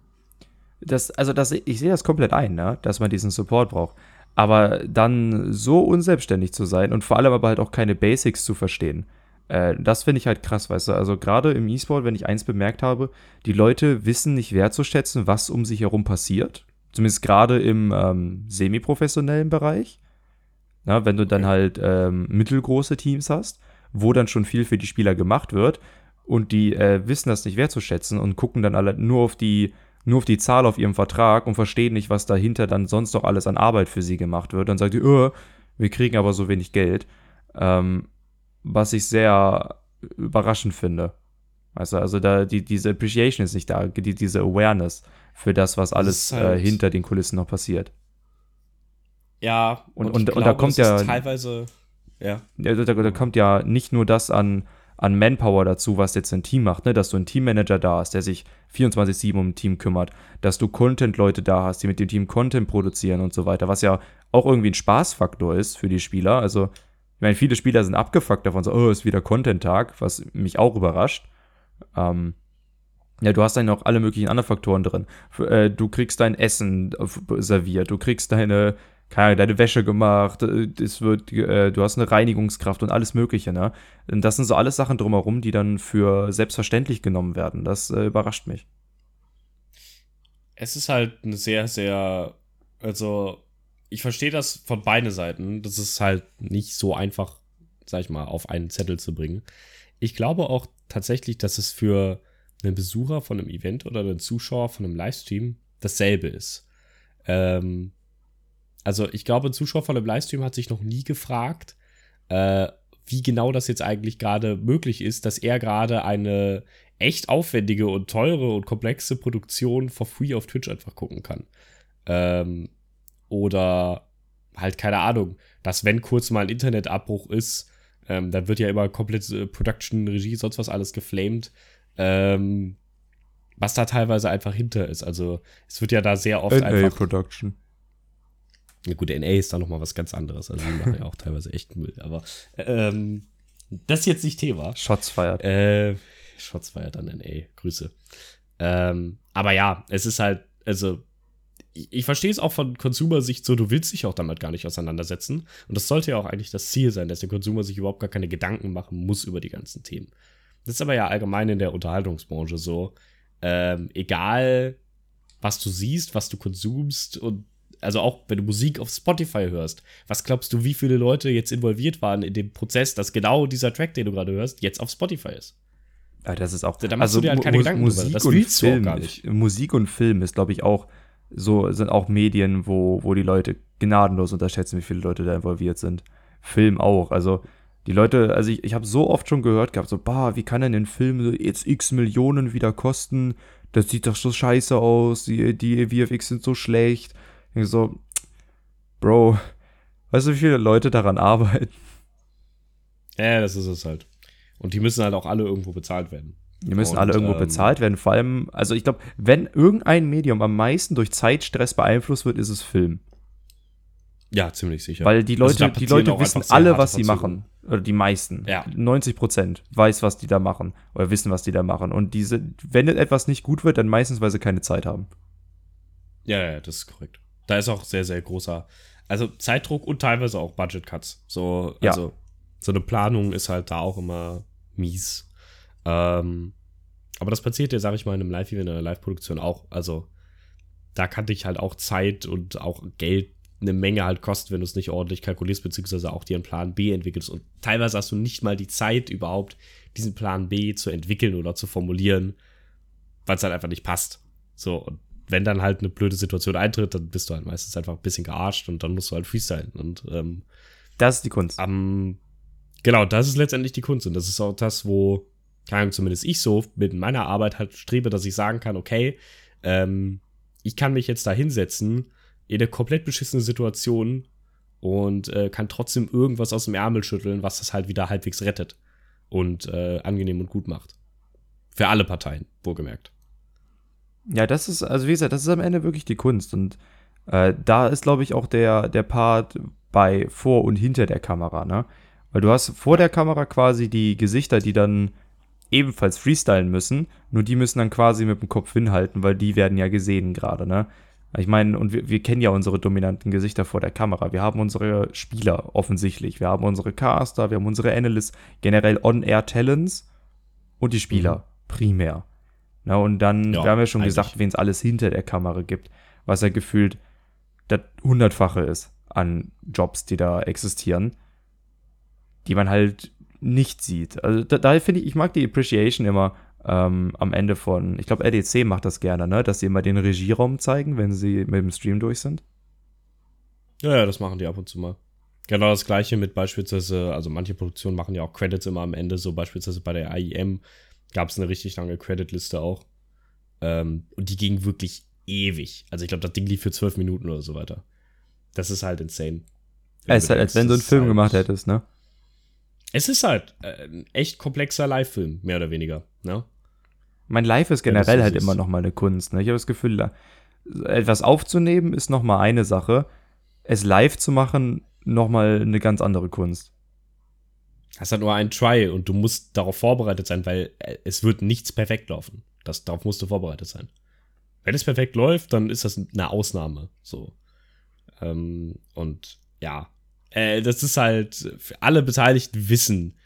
Das, also das, ich sehe das komplett ein, ne? dass man diesen Support braucht. Aber dann so unselbstständig zu sein und vor allem aber halt auch keine Basics zu verstehen, äh, das finde ich halt krass, weißt du. Also gerade im E-Sport, wenn ich eins bemerkt habe, die Leute wissen nicht wertzuschätzen, was um sich herum passiert. Zumindest gerade im ähm, semi-professionellen Bereich. Na, wenn du dann halt ähm, mittelgroße Teams hast, wo dann schon viel für die Spieler gemacht wird und die äh, wissen das nicht wertzuschätzen und gucken dann alle nur auf die nur auf die Zahl auf ihrem Vertrag und verstehen nicht, was dahinter dann sonst noch alles an Arbeit für sie gemacht wird. Dann sagt die, oh, wir kriegen aber so wenig Geld. Ähm, was ich sehr überraschend finde. Weißt du, also da die, diese Appreciation ist nicht da, die, diese Awareness für das, was alles das halt äh, hinter den Kulissen noch passiert. Ja, und, und, und, glaube, und da kommt ja teilweise, ja. ja da, da, kommt ja nicht nur das an, an Manpower dazu, was jetzt ein Team macht, ne? dass du einen Teammanager da hast, der sich 24-7 um ein Team kümmert, dass du Content-Leute da hast, die mit dem Team Content produzieren und so weiter, was ja auch irgendwie ein Spaßfaktor ist für die Spieler. Also, ich meine, viele Spieler sind abgefuckt davon, so, oh, ist wieder Content-Tag, was mich auch überrascht. Ähm, ja, du hast dann auch alle möglichen anderen Faktoren drin. Äh, du kriegst dein Essen serviert, du kriegst deine, keine Ahnung, deine Wäsche gemacht, äh, es wird, äh, du hast eine Reinigungskraft und alles Mögliche, ne? Und das sind so alles Sachen drumherum, die dann für selbstverständlich genommen werden. Das äh, überrascht mich. Es ist halt eine sehr, sehr, also ich verstehe das von beiden Seiten. Das ist halt nicht so einfach, sag ich mal, auf einen Zettel zu bringen. Ich glaube auch tatsächlich, dass es für einen Besucher von einem Event oder einen Zuschauer von einem Livestream dasselbe ist. Ähm, also ich glaube, ein Zuschauer von einem Livestream hat sich noch nie gefragt, äh, wie genau das jetzt eigentlich gerade möglich ist, dass er gerade eine echt aufwendige und teure und komplexe Produktion for free auf Twitch einfach gucken kann. Ähm, oder halt keine Ahnung, dass wenn kurz mal ein Internetabbruch ist, ähm, dann wird ja immer komplett äh, Production, Regie, sonst was alles geflamed. Ähm, was da teilweise einfach hinter ist. Also es wird ja da sehr oft NA einfach. Production. Ja gut, NA ist da nochmal was ganz anderes. Also die machen ja auch teilweise echt Müll. Aber ähm, das ist jetzt nicht Thema. Shots feiert. Äh, Shots feiert an NA. Grüße. Ähm, aber ja, es ist halt, also ich, ich verstehe es auch von Consumer-Sicht so, du willst dich auch damit gar nicht auseinandersetzen. Und das sollte ja auch eigentlich das Ziel sein, dass der Consumer sich überhaupt gar keine Gedanken machen muss über die ganzen Themen. Das ist aber ja allgemein in der Unterhaltungsbranche so. Ähm, egal, was du siehst, was du konsumst und also auch wenn du Musik auf Spotify hörst, was glaubst du, wie viele Leute jetzt involviert waren in dem Prozess, dass genau dieser Track, den du gerade hörst, jetzt auf Spotify ist? Ja, das ist auch. Da also, du dir halt keine Gedanken Musik Das und Film, gar nicht. Musik und Film ist, glaube ich, auch so sind auch Medien, wo, wo die Leute gnadenlos unterschätzen, wie viele Leute da involviert sind. Film auch. Also die Leute, also ich, ich habe so oft schon gehört gehabt, so, bah, wie kann denn ein Film jetzt x Millionen wieder kosten? Das sieht doch so scheiße aus, die, die VFX sind so schlecht. Ich so, Bro, weißt du, wie viele Leute daran arbeiten? Ja, das ist es halt. Und die müssen halt auch alle irgendwo bezahlt werden. Die müssen und, alle irgendwo ähm, bezahlt werden. Vor allem, also ich glaube, wenn irgendein Medium am meisten durch Zeitstress beeinflusst wird, ist es Film. Ja, ziemlich sicher. Weil die Leute, also die Leute wissen alle, was sie machen. Oder die meisten. Ja. 90 Prozent weiß, was die da machen. Oder wissen, was die da machen. Und diese, wenn etwas nicht gut wird, dann meistens, weil sie keine Zeit haben. Ja, ja, das ist korrekt. Da ist auch sehr, sehr großer, also Zeitdruck und teilweise auch Budget Cuts. So, also, ja. so eine Planung ist halt da auch immer mies. Ähm, aber das passiert ja, sag ich mal, in einem Live-Event, in einer Live-Produktion auch. Also, da kann dich halt auch Zeit und auch Geld eine Menge halt kostet, wenn du es nicht ordentlich kalkulierst, beziehungsweise auch dir einen Plan B entwickelst. Und teilweise hast du nicht mal die Zeit, überhaupt diesen Plan B zu entwickeln oder zu formulieren, weil es halt einfach nicht passt. So, und wenn dann halt eine blöde Situation eintritt, dann bist du halt meistens einfach ein bisschen gearscht und dann musst du halt freestylen. Und ähm, das ist die Kunst. Ähm, genau, das ist letztendlich die Kunst. Und das ist auch das, wo, keine Ahnung, zumindest ich so mit meiner Arbeit halt strebe, dass ich sagen kann, okay, ähm, ich kann mich jetzt da hinsetzen in eine komplett beschissene Situation und äh, kann trotzdem irgendwas aus dem Ärmel schütteln, was das halt wieder halbwegs rettet und äh, angenehm und gut macht. Für alle Parteien, wohlgemerkt. Ja, das ist, also wie gesagt, das ist am Ende wirklich die Kunst. Und äh, da ist, glaube ich, auch der, der Part bei vor und hinter der Kamera, ne? Weil du hast vor der Kamera quasi die Gesichter, die dann ebenfalls freestylen müssen, nur die müssen dann quasi mit dem Kopf hinhalten, weil die werden ja gesehen gerade, ne? Ich meine, und wir, wir, kennen ja unsere dominanten Gesichter vor der Kamera. Wir haben unsere Spieler offensichtlich. Wir haben unsere Caster, wir haben unsere Analysts, generell On-Air-Talents und die Spieler mhm. primär. Na, und dann, ja, wir haben ja schon eigentlich. gesagt, wen es alles hinter der Kamera gibt, was ja gefühlt das Hundertfache ist an Jobs, die da existieren, die man halt nicht sieht. Also da, daher finde ich, ich mag die Appreciation immer ähm, am Ende von, ich glaube, RDC macht das gerne, ne? dass sie immer den Regieraum zeigen, wenn sie mit dem Stream durch sind. Ja, ja, das machen die ab und zu mal. Genau das gleiche mit beispielsweise, also manche Produktionen machen ja auch Credits immer am Ende, so beispielsweise bei der AIM gab es eine richtig lange Creditliste auch. Ähm, und die ging wirklich ewig. Also ich glaube, das Ding lief für zwölf Minuten oder so weiter. Das ist halt insane. Es ist halt, als wenn du einen Film halt, gemacht hättest, ne? Es ist halt äh, ein echt komplexer Live-Film, mehr oder weniger, ne? Mein Live ist generell halt immer noch mal eine Kunst, ne? Ich habe das Gefühl, etwas aufzunehmen ist noch mal eine Sache. Es live zu machen, noch mal eine ganz andere Kunst. Hast halt nur einen Try und du musst darauf vorbereitet sein, weil äh, es wird nichts perfekt laufen. Das, darauf musst du vorbereitet sein. Wenn es perfekt läuft, dann ist das eine Ausnahme. So. Ähm, und ja, äh, das ist halt, alle Beteiligten wissen,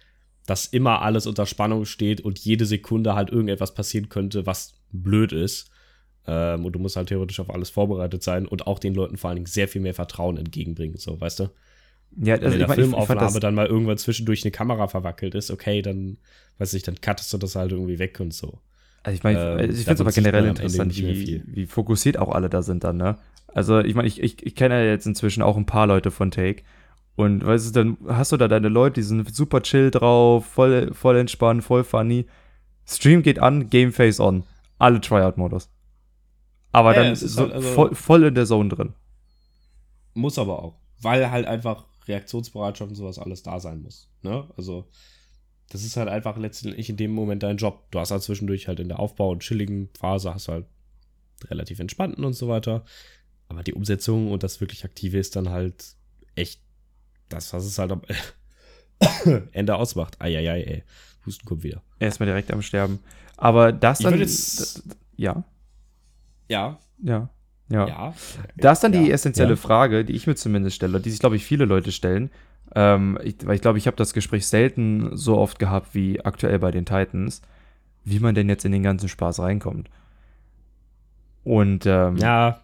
dass immer alles unter Spannung steht und jede Sekunde halt irgendetwas passieren könnte, was blöd ist. Ähm, und du musst halt theoretisch auf alles vorbereitet sein und auch den Leuten vor allen Dingen sehr viel mehr Vertrauen entgegenbringen, so, weißt du? Ja, also Wenn in der ich Filmaufnahme ich, ich dann mal irgendwann zwischendurch eine Kamera verwackelt ist, okay, dann, weiß ich, dann cuttest du das halt irgendwie weg und so. Also ich meine, äh, ich finde es aber generell interessant, wie, wie fokussiert auch alle da sind dann, ne? Also ich meine, ich, ich, ich kenne ja jetzt inzwischen auch ein paar Leute von Take. Und weißt du, dann hast du da deine Leute, die sind super chill drauf, voll, voll entspannt, voll funny. Stream geht an, Game Face on. Alle Tryout-Modus. Aber ja, dann so halt also voll, voll in der Zone drin. Muss aber auch. Weil halt einfach Reaktionsbereitschaft und sowas alles da sein muss. Ne? Also, das ist halt einfach letztendlich in dem Moment dein Job. Du hast halt zwischendurch halt in der Aufbau- und chilligen Phase hast halt relativ entspannten und so weiter. Aber die Umsetzung und das wirklich Aktive ist dann halt echt das, was es halt am Ende ausmacht. Eieiei, ey. Husten kommt wieder. Erstmal direkt am Sterben. Aber das dann. Jetzt, ja. Ja. Ja. Ja. ja. Das ist dann ja. die essentielle ja. Frage, die ich mir zumindest stelle, die sich, glaube ich, viele Leute stellen. Ähm, ich, weil ich glaube, ich habe das Gespräch selten so oft gehabt wie aktuell bei den Titans, wie man denn jetzt in den ganzen Spaß reinkommt. Und ähm, ja,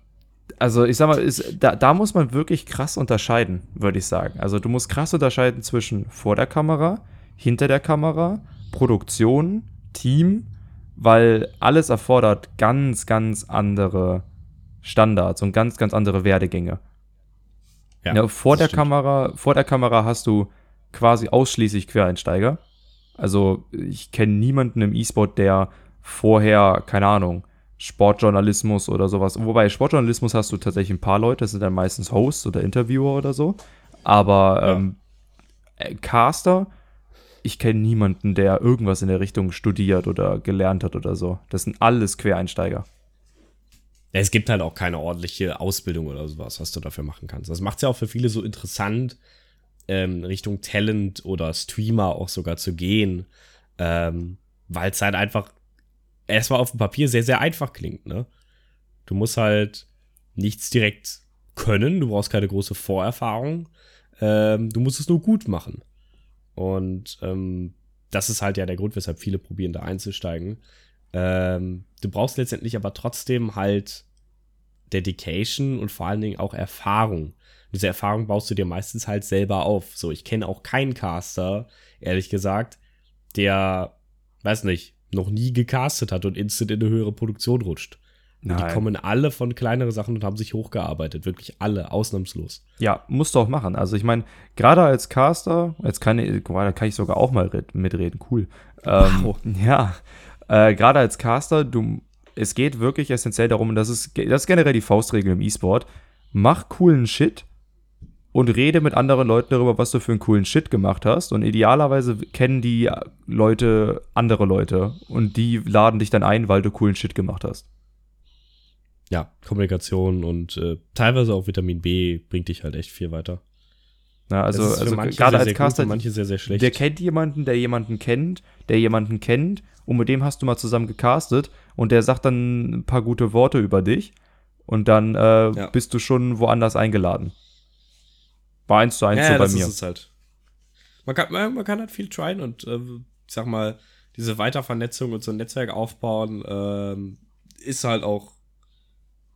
also ich sag mal, ist, da, da muss man wirklich krass unterscheiden, würde ich sagen. Also du musst krass unterscheiden zwischen vor der Kamera, hinter der Kamera, Produktion, Team, weil alles erfordert ganz, ganz andere Standards und ganz, ganz andere Werdegänge. Ja, ja vor der stimmt. Kamera, vor der Kamera hast du quasi ausschließlich Quereinsteiger. Also ich kenne niemanden im E-Sport, der vorher, keine Ahnung, Sportjournalismus oder sowas. Wobei Sportjournalismus hast du tatsächlich ein paar Leute, das sind dann meistens Hosts oder Interviewer oder so. Aber ja. ähm, äh, Caster, ich kenne niemanden, der irgendwas in der Richtung studiert oder gelernt hat oder so. Das sind alles Quereinsteiger. Es gibt halt auch keine ordentliche Ausbildung oder sowas, was du dafür machen kannst. Das macht es ja auch für viele so interessant, ähm, Richtung Talent oder Streamer auch sogar zu gehen, ähm, weil es halt einfach erstmal auf dem Papier sehr, sehr einfach klingt, ne? Du musst halt nichts direkt können, du brauchst keine große Vorerfahrung, ähm, du musst es nur gut machen. Und ähm, das ist halt ja der Grund, weshalb viele probieren, da einzusteigen. Ähm, du brauchst letztendlich aber trotzdem halt Dedication und vor allen Dingen auch Erfahrung. Diese Erfahrung baust du dir meistens halt selber auf. So, ich kenne auch keinen Caster, ehrlich gesagt, der, weiß nicht, noch nie gecastet hat und instant in eine höhere Produktion rutscht. Die kommen alle von kleineren Sachen und haben sich hochgearbeitet. Wirklich alle, ausnahmslos. Ja, musst du auch machen. Also ich meine, gerade als Caster, jetzt kann ich, da kann ich sogar auch mal mitreden, cool. Ähm, wow. Ja, äh, gerade als Caster, du, es geht wirklich essentiell darum, und das ist, das ist generell die Faustregel im E-Sport, mach coolen Shit, und rede mit anderen Leuten darüber, was du für einen coolen Shit gemacht hast. Und idealerweise kennen die Leute andere Leute und die laden dich dann ein, weil du coolen Shit gemacht hast. Ja, Kommunikation und äh, teilweise auch Vitamin B bringt dich halt echt viel weiter. Na, also, also gerade als Caster, gut, manche sehr, sehr schlecht. Der kennt jemanden, der jemanden kennt, der jemanden kennt und mit dem hast du mal zusammen gecastet und der sagt dann ein paar gute Worte über dich und dann äh, ja. bist du schon woanders eingeladen. War eins zu eins ja, so bei das mir. Ist es halt. Man kann, man, man kann halt viel tryen und äh, ich sag mal, diese Weitervernetzung und so ein Netzwerk aufbauen ähm, ist halt auch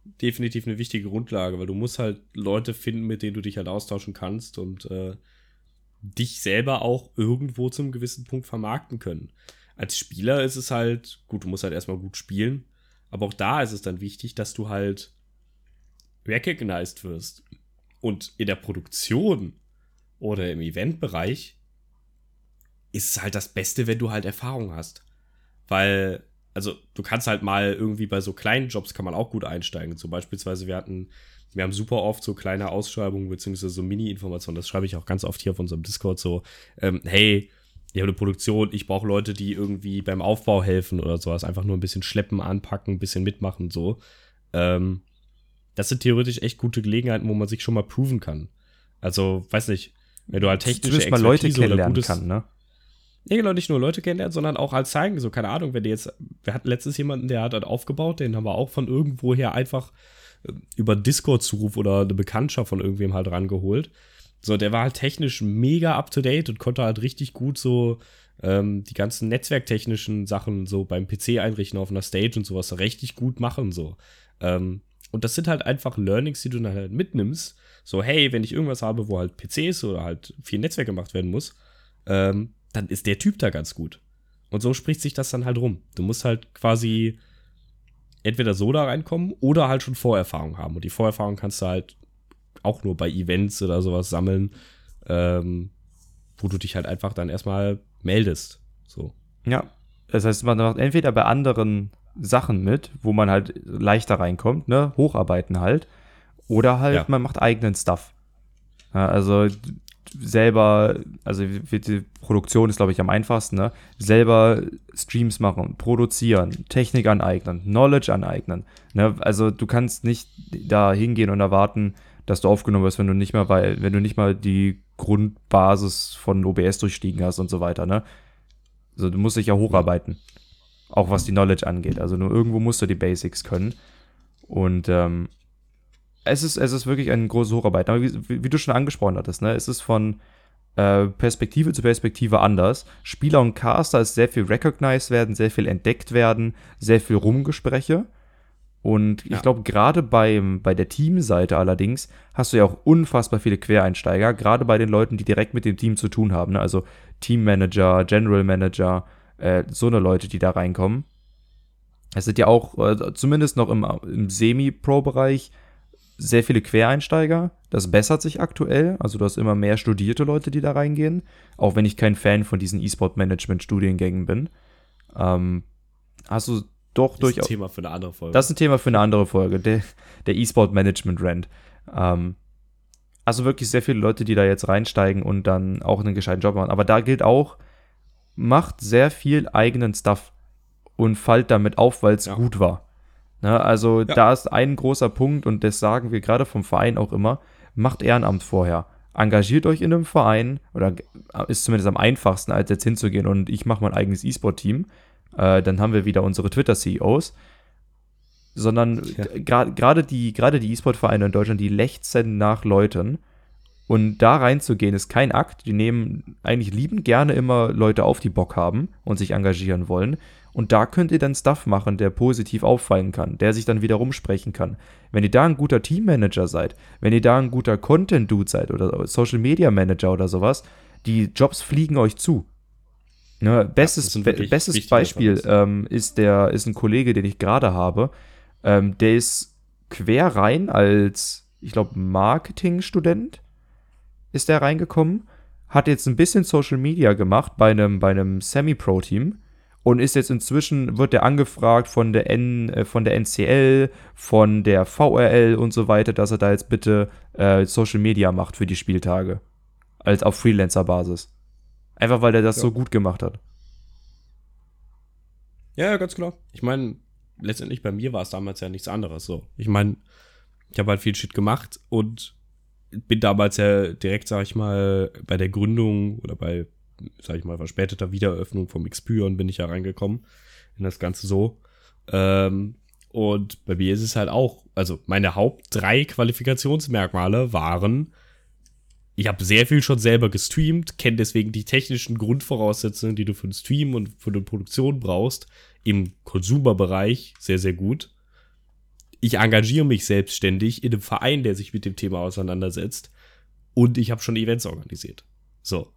definitiv eine wichtige Grundlage, weil du musst halt Leute finden, mit denen du dich halt austauschen kannst und äh, dich selber auch irgendwo zum gewissen Punkt vermarkten können. Als Spieler ist es halt, gut, du musst halt erstmal gut spielen, aber auch da ist es dann wichtig, dass du halt recognized wirst. Und in der Produktion oder im Eventbereich ist es halt das Beste, wenn du halt Erfahrung hast. Weil, also du kannst halt mal irgendwie bei so kleinen Jobs kann man auch gut einsteigen. So beispielsweise, wir hatten, wir haben super oft so kleine Ausschreibungen beziehungsweise so Mini-Informationen, das schreibe ich auch ganz oft hier auf unserem Discord so, ähm, hey, ich habe eine Produktion, ich brauche Leute, die irgendwie beim Aufbau helfen oder sowas, einfach nur ein bisschen schleppen, anpacken, ein bisschen mitmachen, so. Ähm, das sind theoretisch echt gute Gelegenheiten, wo man sich schon mal proven kann. Also, weiß nicht, wenn du halt technische Expertise mal Leute kennenlernen gutes, kann, ne? Ja, genau, nicht nur Leute kennenlernen, sondern auch halt zeigen, so, keine Ahnung, wenn die jetzt, wir hatten letztens jemanden, der hat halt aufgebaut, den haben wir auch von irgendwoher einfach äh, über Discord-Zuruf oder eine Bekanntschaft von irgendwem halt rangeholt. So, der war halt technisch mega up to date und konnte halt richtig gut so ähm, die ganzen netzwerktechnischen Sachen so beim PC einrichten auf einer Stage und sowas richtig gut machen, so. Ähm, und das sind halt einfach Learnings, die du dann halt mitnimmst. So, hey, wenn ich irgendwas habe, wo halt PCs oder halt viel Netzwerk gemacht werden muss, ähm, dann ist der Typ da ganz gut. Und so spricht sich das dann halt rum. Du musst halt quasi entweder so da reinkommen oder halt schon Vorerfahrung haben. Und die Vorerfahrung kannst du halt auch nur bei Events oder sowas sammeln, ähm, wo du dich halt einfach dann erstmal meldest. So. Ja. Das heißt, man macht entweder bei anderen Sachen mit, wo man halt leichter reinkommt, ne, hocharbeiten halt, oder halt ja. man macht eigenen Stuff. Ja, also selber, also die Produktion ist, glaube ich, am einfachsten, ne? Selber Streams machen, produzieren, Technik aneignen, Knowledge aneignen. Ne? Also du kannst nicht da hingehen und erwarten, dass du aufgenommen wirst, wenn du nicht mal bei, wenn du nicht mal die Grundbasis von OBS durchstiegen hast und so weiter, ne? Also du musst dich ja hocharbeiten. Auch was die Knowledge angeht. Also nur irgendwo musst du die Basics können. Und ähm, es ist, es ist wirklich eine große Hocharbeit. Aber wie, wie, du schon angesprochen hattest, ne, es ist von äh, Perspektive zu Perspektive anders. Spieler und Caster ist sehr viel recognized werden, sehr viel entdeckt werden, sehr viel Rumgespräche. Und ja. ich glaube, gerade bei der Teamseite allerdings hast du ja auch unfassbar viele Quereinsteiger, gerade bei den Leuten, die direkt mit dem Team zu tun haben. Ne? Also Teammanager, General Manager, äh, so eine Leute, die da reinkommen. Es sind ja auch, äh, zumindest noch im, im Semi-Pro-Bereich, sehr viele Quereinsteiger. Das bessert sich aktuell. Also du hast immer mehr studierte Leute, die da reingehen. Auch wenn ich kein Fan von diesen E-Sport-Management-Studiengängen bin. Ähm, hast du doch durchaus. Das ist ein Thema für eine andere Folge. Das ist ein Thema für eine andere Folge. Der, der E-Sport-Management-Rand. Ähm, also wirklich sehr viele Leute, die da jetzt reinsteigen und dann auch einen gescheiten Job machen. Aber da gilt auch, macht sehr viel eigenen Stuff und fallt damit auf, weil es ja. gut war. Ne, also ja. da ist ein großer Punkt und das sagen wir gerade vom Verein auch immer, macht Ehrenamt vorher. Engagiert euch in einem Verein oder ist zumindest am einfachsten, als jetzt hinzugehen und ich mache mein eigenes E-Sport-Team. Äh, dann haben wir wieder unsere Twitter-CEOs. Sondern ja. gerade die, die E-Sport-Vereine in Deutschland, die lechzen nach Leuten. Und da reinzugehen ist kein Akt. Die nehmen eigentlich lieben gerne immer Leute auf, die Bock haben und sich engagieren wollen. Und da könnt ihr dann Stuff machen, der positiv auffallen kann, der sich dann wieder rumsprechen kann. Wenn ihr da ein guter Teammanager seid, wenn ihr da ein guter Content-Dude seid oder Social Media Manager oder sowas, die Jobs fliegen euch zu. Ne, bestes ja, be bestes Beispiel ähm, ist, der, ist ein Kollege, den ich gerade habe. Ähm, der ist quer rein als, ich glaube, Marketingstudent ist der reingekommen, hat jetzt ein bisschen Social Media gemacht bei einem, bei einem Semi-Pro-Team und ist jetzt inzwischen, wird er angefragt von der, N, äh, von der NCL, von der VRL und so weiter, dass er da jetzt bitte äh, Social Media macht für die Spieltage. Als auf Freelancer-Basis. Einfach weil er das ja. so gut gemacht hat. Ja, ganz klar. Ich meine, letztendlich bei mir war es damals ja nichts anderes so. Ich meine, ich habe halt viel Shit gemacht und bin damals ja direkt, sag ich mal, bei der Gründung oder bei sag ich mal, verspäteter Wiedereröffnung vom Xpyron bin ich ja reingekommen in das Ganze so. Ähm, und bei mir ist es halt auch, also meine Haupt drei Qualifikationsmerkmale waren, ich habe sehr viel schon selber gestreamt, kenne deswegen die technischen Grundvoraussetzungen, die du für den Stream und für die Produktion brauchst, im Konsumerbereich sehr, sehr gut. Ich engagiere mich selbstständig in einem Verein, der sich mit dem Thema auseinandersetzt. Und ich habe schon Events organisiert. So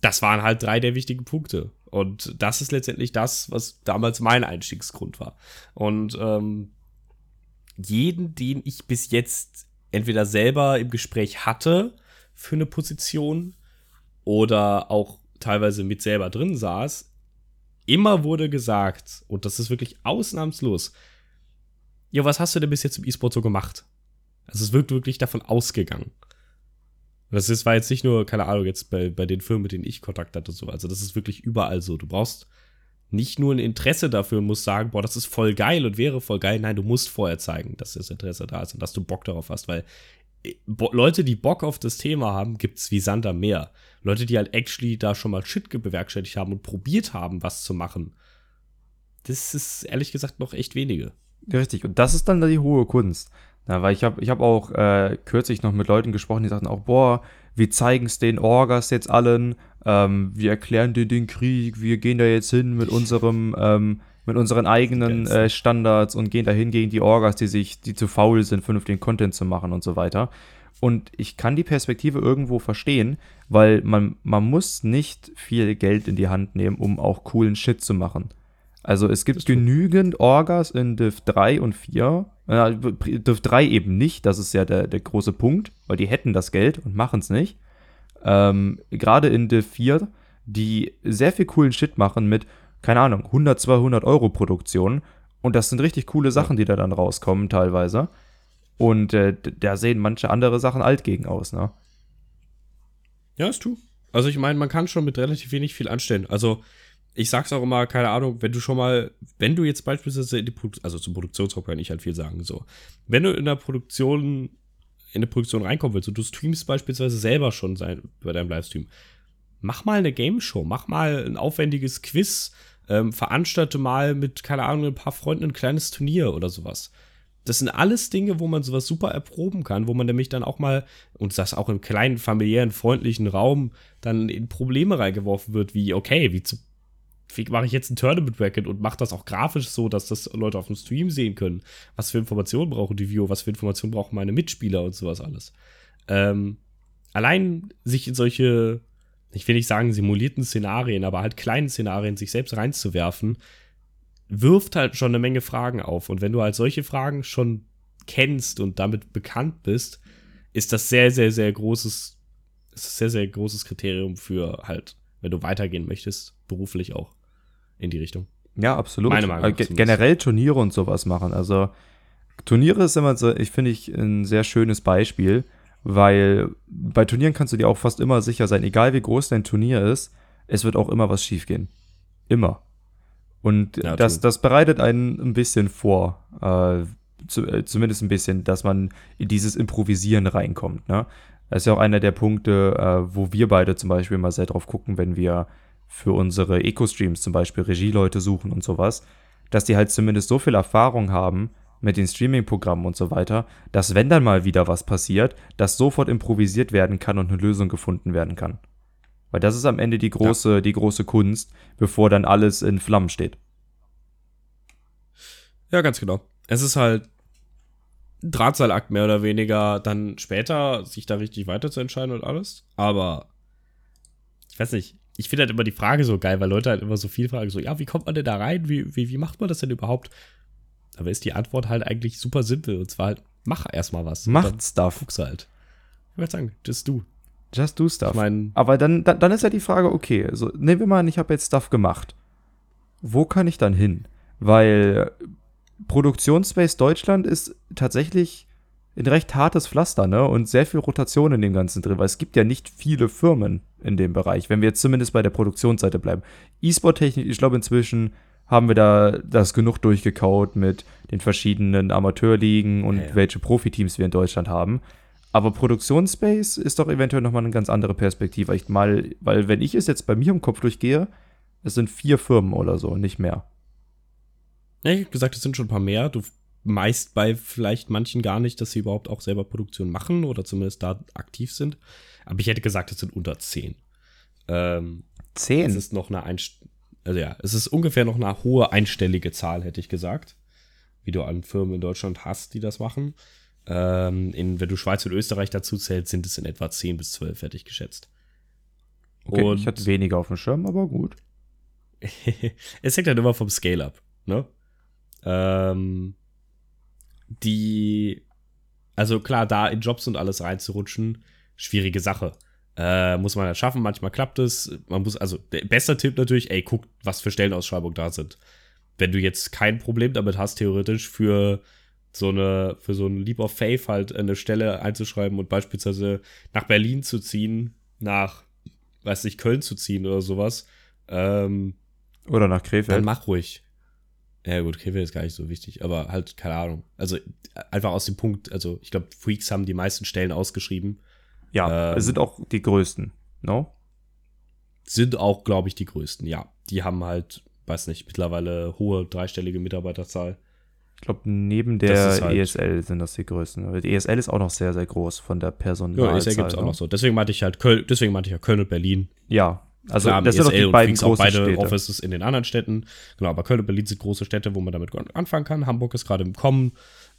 das waren halt drei der wichtigen Punkte. Und das ist letztendlich das, was damals mein Einstiegsgrund war. Und ähm, jeden, den ich bis jetzt entweder selber im Gespräch hatte, für eine Position oder auch teilweise mit selber drin saß, immer wurde gesagt, und das ist wirklich ausnahmslos, ja, was hast du denn bis jetzt im E-Sport so gemacht? Also es wird wirklich davon ausgegangen. Das ist, war jetzt nicht nur, keine Ahnung, jetzt bei, bei den Firmen, mit denen ich Kontakt hatte, so. Also das ist wirklich überall so. Du brauchst nicht nur ein Interesse dafür und musst sagen, boah, das ist voll geil und wäre voll geil. Nein, du musst vorher zeigen, dass das Interesse da ist und dass du Bock darauf hast, weil äh, Leute, die Bock auf das Thema haben, gibt's wie Sand am Meer. Leute, die halt actually da schon mal Shit bewerkstelligt haben und probiert haben, was zu machen. Das ist ehrlich gesagt noch echt wenige. Richtig, und das ist dann die hohe Kunst. Na, weil ich habe ich hab auch äh, kürzlich noch mit Leuten gesprochen, die sagten auch, boah, wir zeigen es den Orgas jetzt allen, ähm, wir erklären dir den Krieg, wir gehen da jetzt hin mit unserem, ähm, mit unseren eigenen äh, Standards und gehen dahin gegen die Orgas, die sich, die zu faul sind, vernünftigen Content zu machen und so weiter. Und ich kann die Perspektive irgendwo verstehen, weil man, man muss nicht viel Geld in die Hand nehmen, um auch coolen Shit zu machen. Also es gibt genügend Orgas in Div 3 und 4. Äh, Div 3 eben nicht, das ist ja der, der große Punkt, weil die hätten das Geld und machen es nicht. Ähm, Gerade in Div 4, die sehr viel coolen Shit machen mit, keine Ahnung, 100, 200 Euro Produktion. Und das sind richtig coole Sachen, die da dann rauskommen teilweise. Und äh, da sehen manche andere Sachen alt gegen aus, ne? Ja, ist du. Also ich meine, man kann schon mit relativ wenig viel anstellen. Also ich sag's auch immer, keine Ahnung, wenn du schon mal, wenn du jetzt beispielsweise in die Produktion, also zum Produktionsraum kann ich halt viel sagen, so. Wenn du in der Produktion, in eine Produktion reinkommen willst und du streamst beispielsweise selber schon sein, bei deinem Livestream, mach mal eine Game Show, mach mal ein aufwendiges Quiz, ähm, veranstalte mal mit, keine Ahnung, ein paar Freunden ein kleines Turnier oder sowas. Das sind alles Dinge, wo man sowas super erproben kann, wo man nämlich dann auch mal, und das auch im kleinen, familiären, freundlichen Raum, dann in Probleme reingeworfen wird, wie, okay, wie zu mache ich jetzt ein Tournament-Bracket und mache das auch grafisch so, dass das Leute auf dem Stream sehen können? Was für Informationen brauchen die Viewer? Was für Informationen brauchen meine Mitspieler und sowas alles? Ähm, allein sich in solche, ich will nicht sagen simulierten Szenarien, aber halt kleinen Szenarien sich selbst reinzuwerfen, wirft halt schon eine Menge Fragen auf. Und wenn du halt solche Fragen schon kennst und damit bekannt bist, ist das sehr, sehr, sehr großes, ist sehr, sehr großes Kriterium für halt, wenn du weitergehen möchtest, beruflich auch in die Richtung. Ja, absolut. Meine Meinung. Äh, generell Turniere und sowas machen. Also Turniere ist immer so, ich finde ich ein sehr schönes Beispiel, weil bei Turnieren kannst du dir auch fast immer sicher sein, egal wie groß dein Turnier ist, es wird auch immer was schiefgehen. Immer. Und ja, das, das bereitet einen ein bisschen vor, äh, zu, äh, zumindest ein bisschen, dass man in dieses Improvisieren reinkommt. Ne? Das ist ja auch einer der Punkte, äh, wo wir beide zum Beispiel mal sehr drauf gucken, wenn wir für unsere Eco-Streams zum Beispiel Regieleute suchen und sowas, dass die halt zumindest so viel Erfahrung haben mit den Streaming-Programmen und so weiter, dass wenn dann mal wieder was passiert, das sofort improvisiert werden kann und eine Lösung gefunden werden kann. Weil das ist am Ende die große, ja. die große Kunst, bevor dann alles in Flammen steht. Ja, ganz genau. Es ist halt ein Drahtseilakt mehr oder weniger, dann später sich da richtig weiter zu entscheiden und alles. Aber ich weiß nicht, ich finde halt immer die Frage so geil, weil Leute halt immer so viel fragen, so, ja, wie kommt man denn da rein? Wie, wie, wie macht man das denn überhaupt? Aber ist die Antwort halt eigentlich super simpel. Und zwar halt, mach erstmal was. Mach Stuff. Guckst halt. Ich würde sagen, just do. Just do stuff. Ich mein, Aber dann, dann, dann ist ja die Frage, okay, also nehmen wir mal an, ich habe jetzt Stuff gemacht. Wo kann ich dann hin? Weil Produktionsspace Deutschland ist tatsächlich ein recht hartes Pflaster, ne? Und sehr viel Rotation in dem Ganzen drin, weil es gibt ja nicht viele Firmen in dem Bereich, wenn wir jetzt zumindest bei der Produktionsseite bleiben. E-Sport-Technik, ich glaube, inzwischen haben wir da das genug durchgekaut mit den verschiedenen Amateurligen und ja, ja. welche Profiteams wir in Deutschland haben. Aber Produktionsspace ist doch eventuell nochmal eine ganz andere Perspektive. Ich mal, weil wenn ich es jetzt bei mir im Kopf durchgehe, es sind vier Firmen oder so, nicht mehr. Ja, ich habe gesagt, es sind schon ein paar mehr. Du meist bei vielleicht manchen gar nicht, dass sie überhaupt auch selber Produktion machen oder zumindest da aktiv sind. Aber ich hätte gesagt, es sind unter zehn. Ähm, zehn? Es ist noch eine Einst also ja, es ist ungefähr noch eine hohe einstellige Zahl, hätte ich gesagt. Wie du an Firmen in Deutschland hast, die das machen. Ähm, in, wenn du Schweiz und Österreich dazu zählst, sind es in etwa 10 bis 12, hätte ich geschätzt. Okay, und ich hatte weniger auf dem Schirm, aber gut. es hängt halt immer vom Scale ab, ne? Ähm, die, also klar, da in Jobs und alles reinzurutschen, schwierige Sache. Äh, muss man halt schaffen, manchmal klappt es. Man muss, also, der beste Tipp natürlich, ey, guck, was für Stellenausschreibungen da sind. Wenn du jetzt kein Problem damit hast, theoretisch für so eine, für so ein Leap of Faith halt eine Stelle einzuschreiben und beispielsweise nach Berlin zu ziehen, nach, weiß nicht, Köln zu ziehen oder sowas. Ähm, oder nach Krefeld. Dann mach ruhig. Ja, gut, Krefeld ist gar nicht so wichtig, aber halt, keine Ahnung. Also einfach aus dem Punkt, also ich glaube, Freaks haben die meisten Stellen ausgeschrieben. Ja, ähm, es sind auch die größten, no? Sind auch, glaube ich, die größten, ja. Die haben halt, weiß nicht, mittlerweile hohe dreistellige Mitarbeiterzahl. Ich glaube, neben der halt ESL sind das die größten. Die ESL ist auch noch sehr, sehr groß von der Personalzahl. Ja, ESL gibt es auch noch so. Deswegen meinte ich halt Köln, deswegen meinte ich ja Köln und Berlin. Ja, also Klar, das sind doch die beiden großen auch beide Städte. Offices in den anderen Städten. Genau, aber Köln und Berlin sind große Städte, wo man damit anfangen kann. Hamburg ist gerade im Kommen.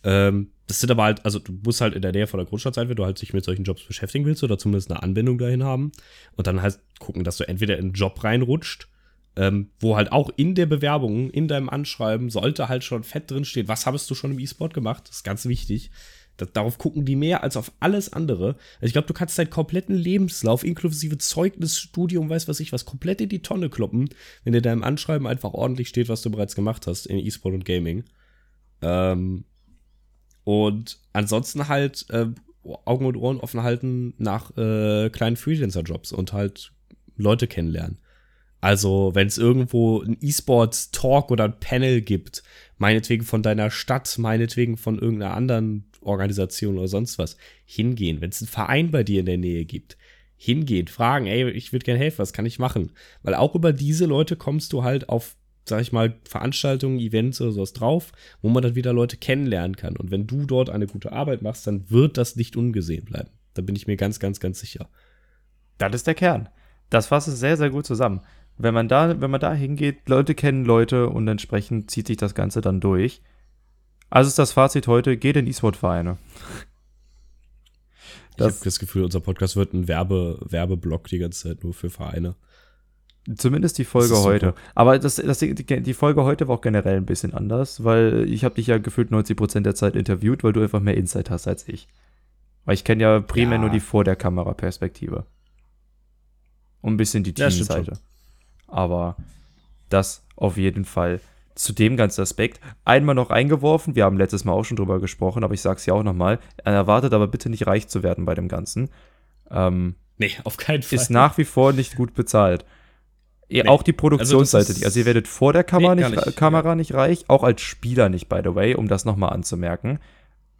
Ähm, das sind aber halt, also du musst halt in der Nähe von der Großstadt sein, wenn du halt dich mit solchen Jobs beschäftigen willst oder zumindest eine Anwendung dahin haben. Und dann halt gucken, dass du entweder in einen Job reinrutscht ähm, wo halt auch in der Bewerbung, in deinem Anschreiben, sollte halt schon fett drin stehen, was hast du schon im E-Sport gemacht? Das ist ganz wichtig. Darauf gucken die mehr als auf alles andere. Also ich glaube, du kannst deinen kompletten Lebenslauf, inklusive Zeugnis, Studium, weiß was ich was, komplett in die Tonne kloppen, wenn in deinem Anschreiben einfach ordentlich steht, was du bereits gemacht hast in E-Sport und Gaming. Ähm, und ansonsten halt äh, Augen und Ohren offen halten nach äh, kleinen Freelancer-Jobs und halt Leute kennenlernen. Also, wenn es irgendwo ein E-Sports-Talk oder ein Panel gibt, meinetwegen von deiner Stadt, meinetwegen von irgendeiner anderen Organisation oder sonst was, hingehen. Wenn es einen Verein bei dir in der Nähe gibt, hingehen, fragen, ey, ich würde gerne helfen, was kann ich machen? Weil auch über diese Leute kommst du halt auf, sag ich mal, Veranstaltungen, Events oder sowas drauf, wo man dann wieder Leute kennenlernen kann. Und wenn du dort eine gute Arbeit machst, dann wird das nicht ungesehen bleiben. Da bin ich mir ganz, ganz, ganz sicher. Das ist der Kern. Das fasst es sehr, sehr gut zusammen. Wenn man da, wenn man da hingeht, Leute kennen Leute und entsprechend zieht sich das Ganze dann durch. Also ist das Fazit heute, geht in E-Sport-Vereine. Ich habe das Gefühl, unser Podcast wird ein Werbe, Werbeblock die ganze Zeit nur für Vereine. Zumindest die Folge heute. Aber das, das, die, die, Folge heute war auch generell ein bisschen anders, weil ich habe dich ja gefühlt 90% der Zeit interviewt, weil du einfach mehr Insight hast als ich. Weil ich kenne ja primär ja. nur die vor der Kamera Perspektive. Und ein bisschen die Teamseite. Ja, aber das auf jeden Fall zu dem ganzen Aspekt. Einmal noch eingeworfen, wir haben letztes Mal auch schon drüber gesprochen, aber ich sage es ja auch nochmal. Erwartet aber bitte nicht reich zu werden bei dem Ganzen. Ähm, nee, auf keinen Fall. Ist nach wie vor nicht gut bezahlt. Nee. Auch die Produktionsseite also nicht. Also ihr werdet vor der Kamera, nee, nicht, nicht, Kamera ja. nicht reich, auch als Spieler nicht, by the way, um das nochmal anzumerken.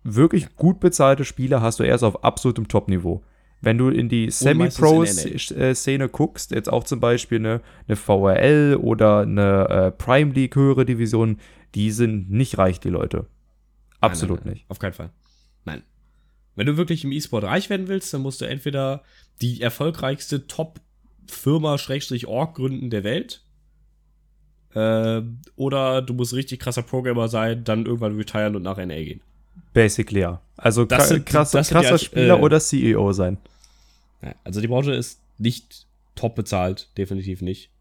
Wirklich gut bezahlte Spieler hast du erst auf absolutem Top-Niveau. Wenn du in die Semi-Pro-Szene guckst, jetzt auch zum Beispiel eine, eine VRL oder eine äh, Prime League höhere Division, die sind nicht reich, die Leute. Absolut nein, nein, nein. nicht. Auf keinen Fall. Nein. Wenn du wirklich im E-Sport reich werden willst, dann musst du entweder die erfolgreichste Top-Firma-Org gründen der Welt. Äh, oder du musst richtig krasser Programmer sein, dann irgendwann retiren und nach NA gehen. Basically, ja. Also das sind, krass, das krasser die, Spieler äh, oder CEO sein. Also die Branche ist nicht top bezahlt, definitiv nicht.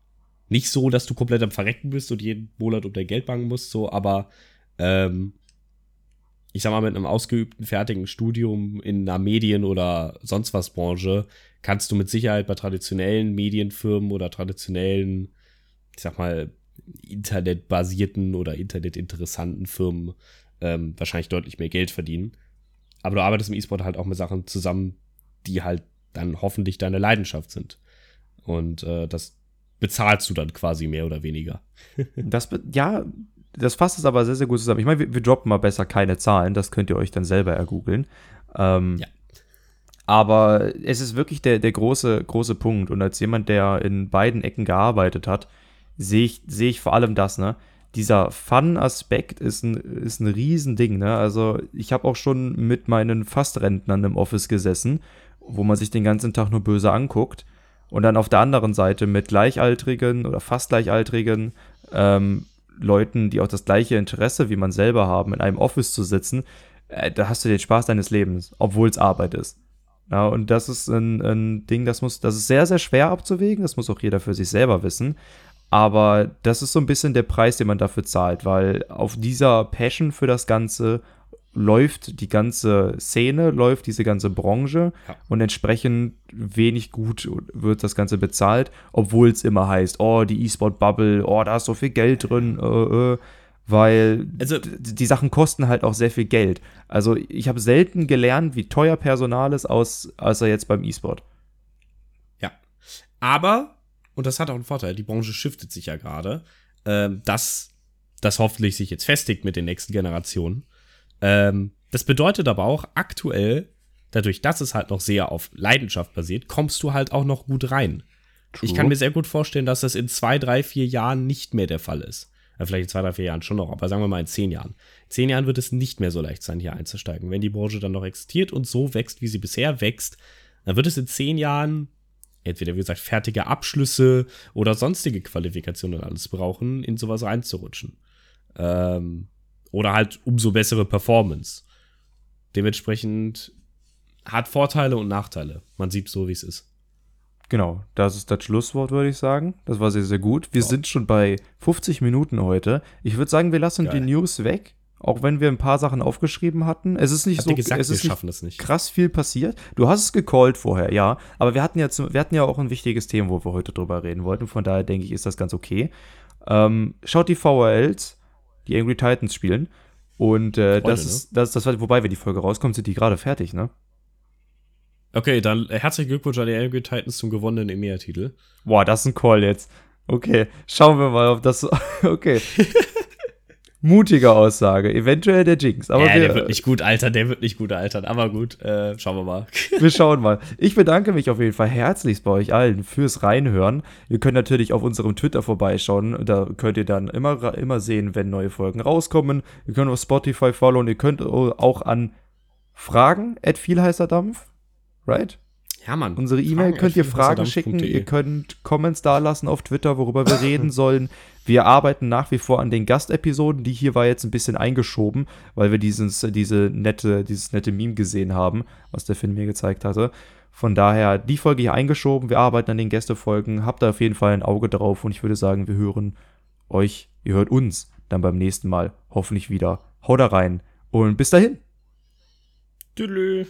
Nicht so, dass du komplett am Verrecken bist und jeden Monat um dein Geld bangen musst, so, aber ähm, ich sag mal, mit einem ausgeübten, fertigen Studium in einer Medien- oder sonst was Branche kannst du mit Sicherheit bei traditionellen Medienfirmen oder traditionellen, ich sag mal, internetbasierten oder internetinteressanten Firmen ähm, wahrscheinlich deutlich mehr Geld verdienen. Aber du arbeitest im E-Sport halt auch mit Sachen zusammen, die halt dann hoffentlich deine Leidenschaft sind. Und äh, das bezahlst du dann quasi mehr oder weniger. das, ja, das fasst es aber sehr, sehr gut zusammen. Ich meine, wir, wir, droppen mal besser keine Zahlen, das könnt ihr euch dann selber ergoogeln. Ähm, ja. Aber es ist wirklich der, der große, große Punkt. Und als jemand, der in beiden Ecken gearbeitet hat, sehe ich, sehe ich vor allem das, ne? Dieser Fun-Aspekt ist ein, ist ein Riesending, ne? Also, ich habe auch schon mit meinen Fastrentnern im Office gesessen wo man sich den ganzen Tag nur böse anguckt. Und dann auf der anderen Seite mit Gleichaltrigen oder fast Gleichaltrigen ähm, Leuten, die auch das gleiche Interesse wie man selber haben, in einem Office zu sitzen, äh, da hast du den Spaß deines Lebens, obwohl es Arbeit ist. Ja, und das ist ein, ein Ding, das muss, das ist sehr, sehr schwer abzuwägen, das muss auch jeder für sich selber wissen. Aber das ist so ein bisschen der Preis, den man dafür zahlt, weil auf dieser Passion für das Ganze läuft die ganze Szene, läuft diese ganze Branche Ja. und entsprechend wenig gut wird das Ganze bezahlt, obwohl es immer heißt, oh, die E-Sport-Bubble, oh, da ist so viel Geld drin, äh, äh, weil Also- die Sachen kosten halt auch sehr viel Geld. Also ich habe selten gelernt, wie teuer Personal ist, aus, außer jetzt beim E-Sport. Ja. Aber, und das hat auch einen Vorteil, die Branche shiftet sich ja gerade, ähm, dass das hoffentlich sich jetzt festigt mit den nächsten Generationen. Ähm, das bedeutet aber auch aktuell, dadurch, dass es halt noch sehr auf Leidenschaft basiert, kommst du halt auch noch gut rein. Ich kann mir sehr gut vorstellen, dass das in zwei, drei, vier Jahren nicht mehr der Fall ist. Ja, vielleicht in zwei, drei, vier Jahren schon noch, aber sagen wir mal in zehn Jahren. In zehn Jahren wird es nicht mehr so leicht sein, hier einzusteigen. Wenn die Branche dann noch existiert und so wächst, wie sie bisher wächst, dann wird es in zehn Jahren entweder, wie gesagt, fertige Abschlüsse oder sonstige Qualifikationen und alles brauchen, in sowas reinzurutschen. Ähm, oder halt umso bessere Performance. Dementsprechend hat Vorteile und Nachteile. Man sieht so, wie es ist. Genau, das ist das Schlusswort, würde ich sagen. Das war sehr, sehr gut. Wir Ja. sind schon bei 50 Minuten heute. Ich würde sagen, wir lassen Geil. die News weg, auch wenn wir ein paar Sachen aufgeschrieben hatten. Es ist nicht Habt so, gesagt, es wir ist nicht schaffen das nicht. krass viel passiert. Du hast es gecallt vorher, ja. Aber wir hatten ja, zum, wir hatten ja auch ein wichtiges Thema, wo wir heute drüber reden wollten. Von daher denke ich, ist das ganz okay. Ähm, schaut die VRLs, die Angry Titans spielen. Und äh, Freude, das, ne? ist, das, das, wobei, wenn die Folge rauskommt, sind die gerade fertig, ne? Okay, dann herzlichen Glückwunsch an die Angry Titans zum gewonnenen EMEA-Titel. Boah, das ist ein Call jetzt. Okay, schauen wir mal, ob das. Okay. Mutige Aussage. Eventuell der Jinx. Aber ja, wir, der wird nicht gut altern, der wird nicht gut altern. Aber gut, äh, schauen wir mal. wir schauen mal. Ich bedanke mich auf jeden Fall herzlichst bei euch allen fürs Reinhören. Ihr könnt natürlich auf unserem Twitter vorbeischauen. Da könnt ihr dann immer, immer sehen, wenn neue Folgen rauskommen. Ihr könnt auf Spotify followen. Ihr könnt auch an Fragen at viel heißer Dampf. Right? Ja, Mann. Unsere E-Mail könnt ihr Fragen schicken, ihr könnt Comments dalassen auf Twitter, worüber wir reden sollen. Wir arbeiten nach wie vor an den Gastepisoden. Die hier war jetzt ein bisschen eingeschoben, weil wir dieses, diese nette, dieses nette Meme gesehen haben, was der Finn mir gezeigt hatte. Von daher die Folge hier eingeschoben. Wir arbeiten an den Gästefolgen. Habt da auf jeden Fall ein Auge drauf und ich würde sagen, wir hören euch, ihr hört uns dann beim nächsten Mal hoffentlich wieder. Haut da rein und bis dahin. Tüdelü.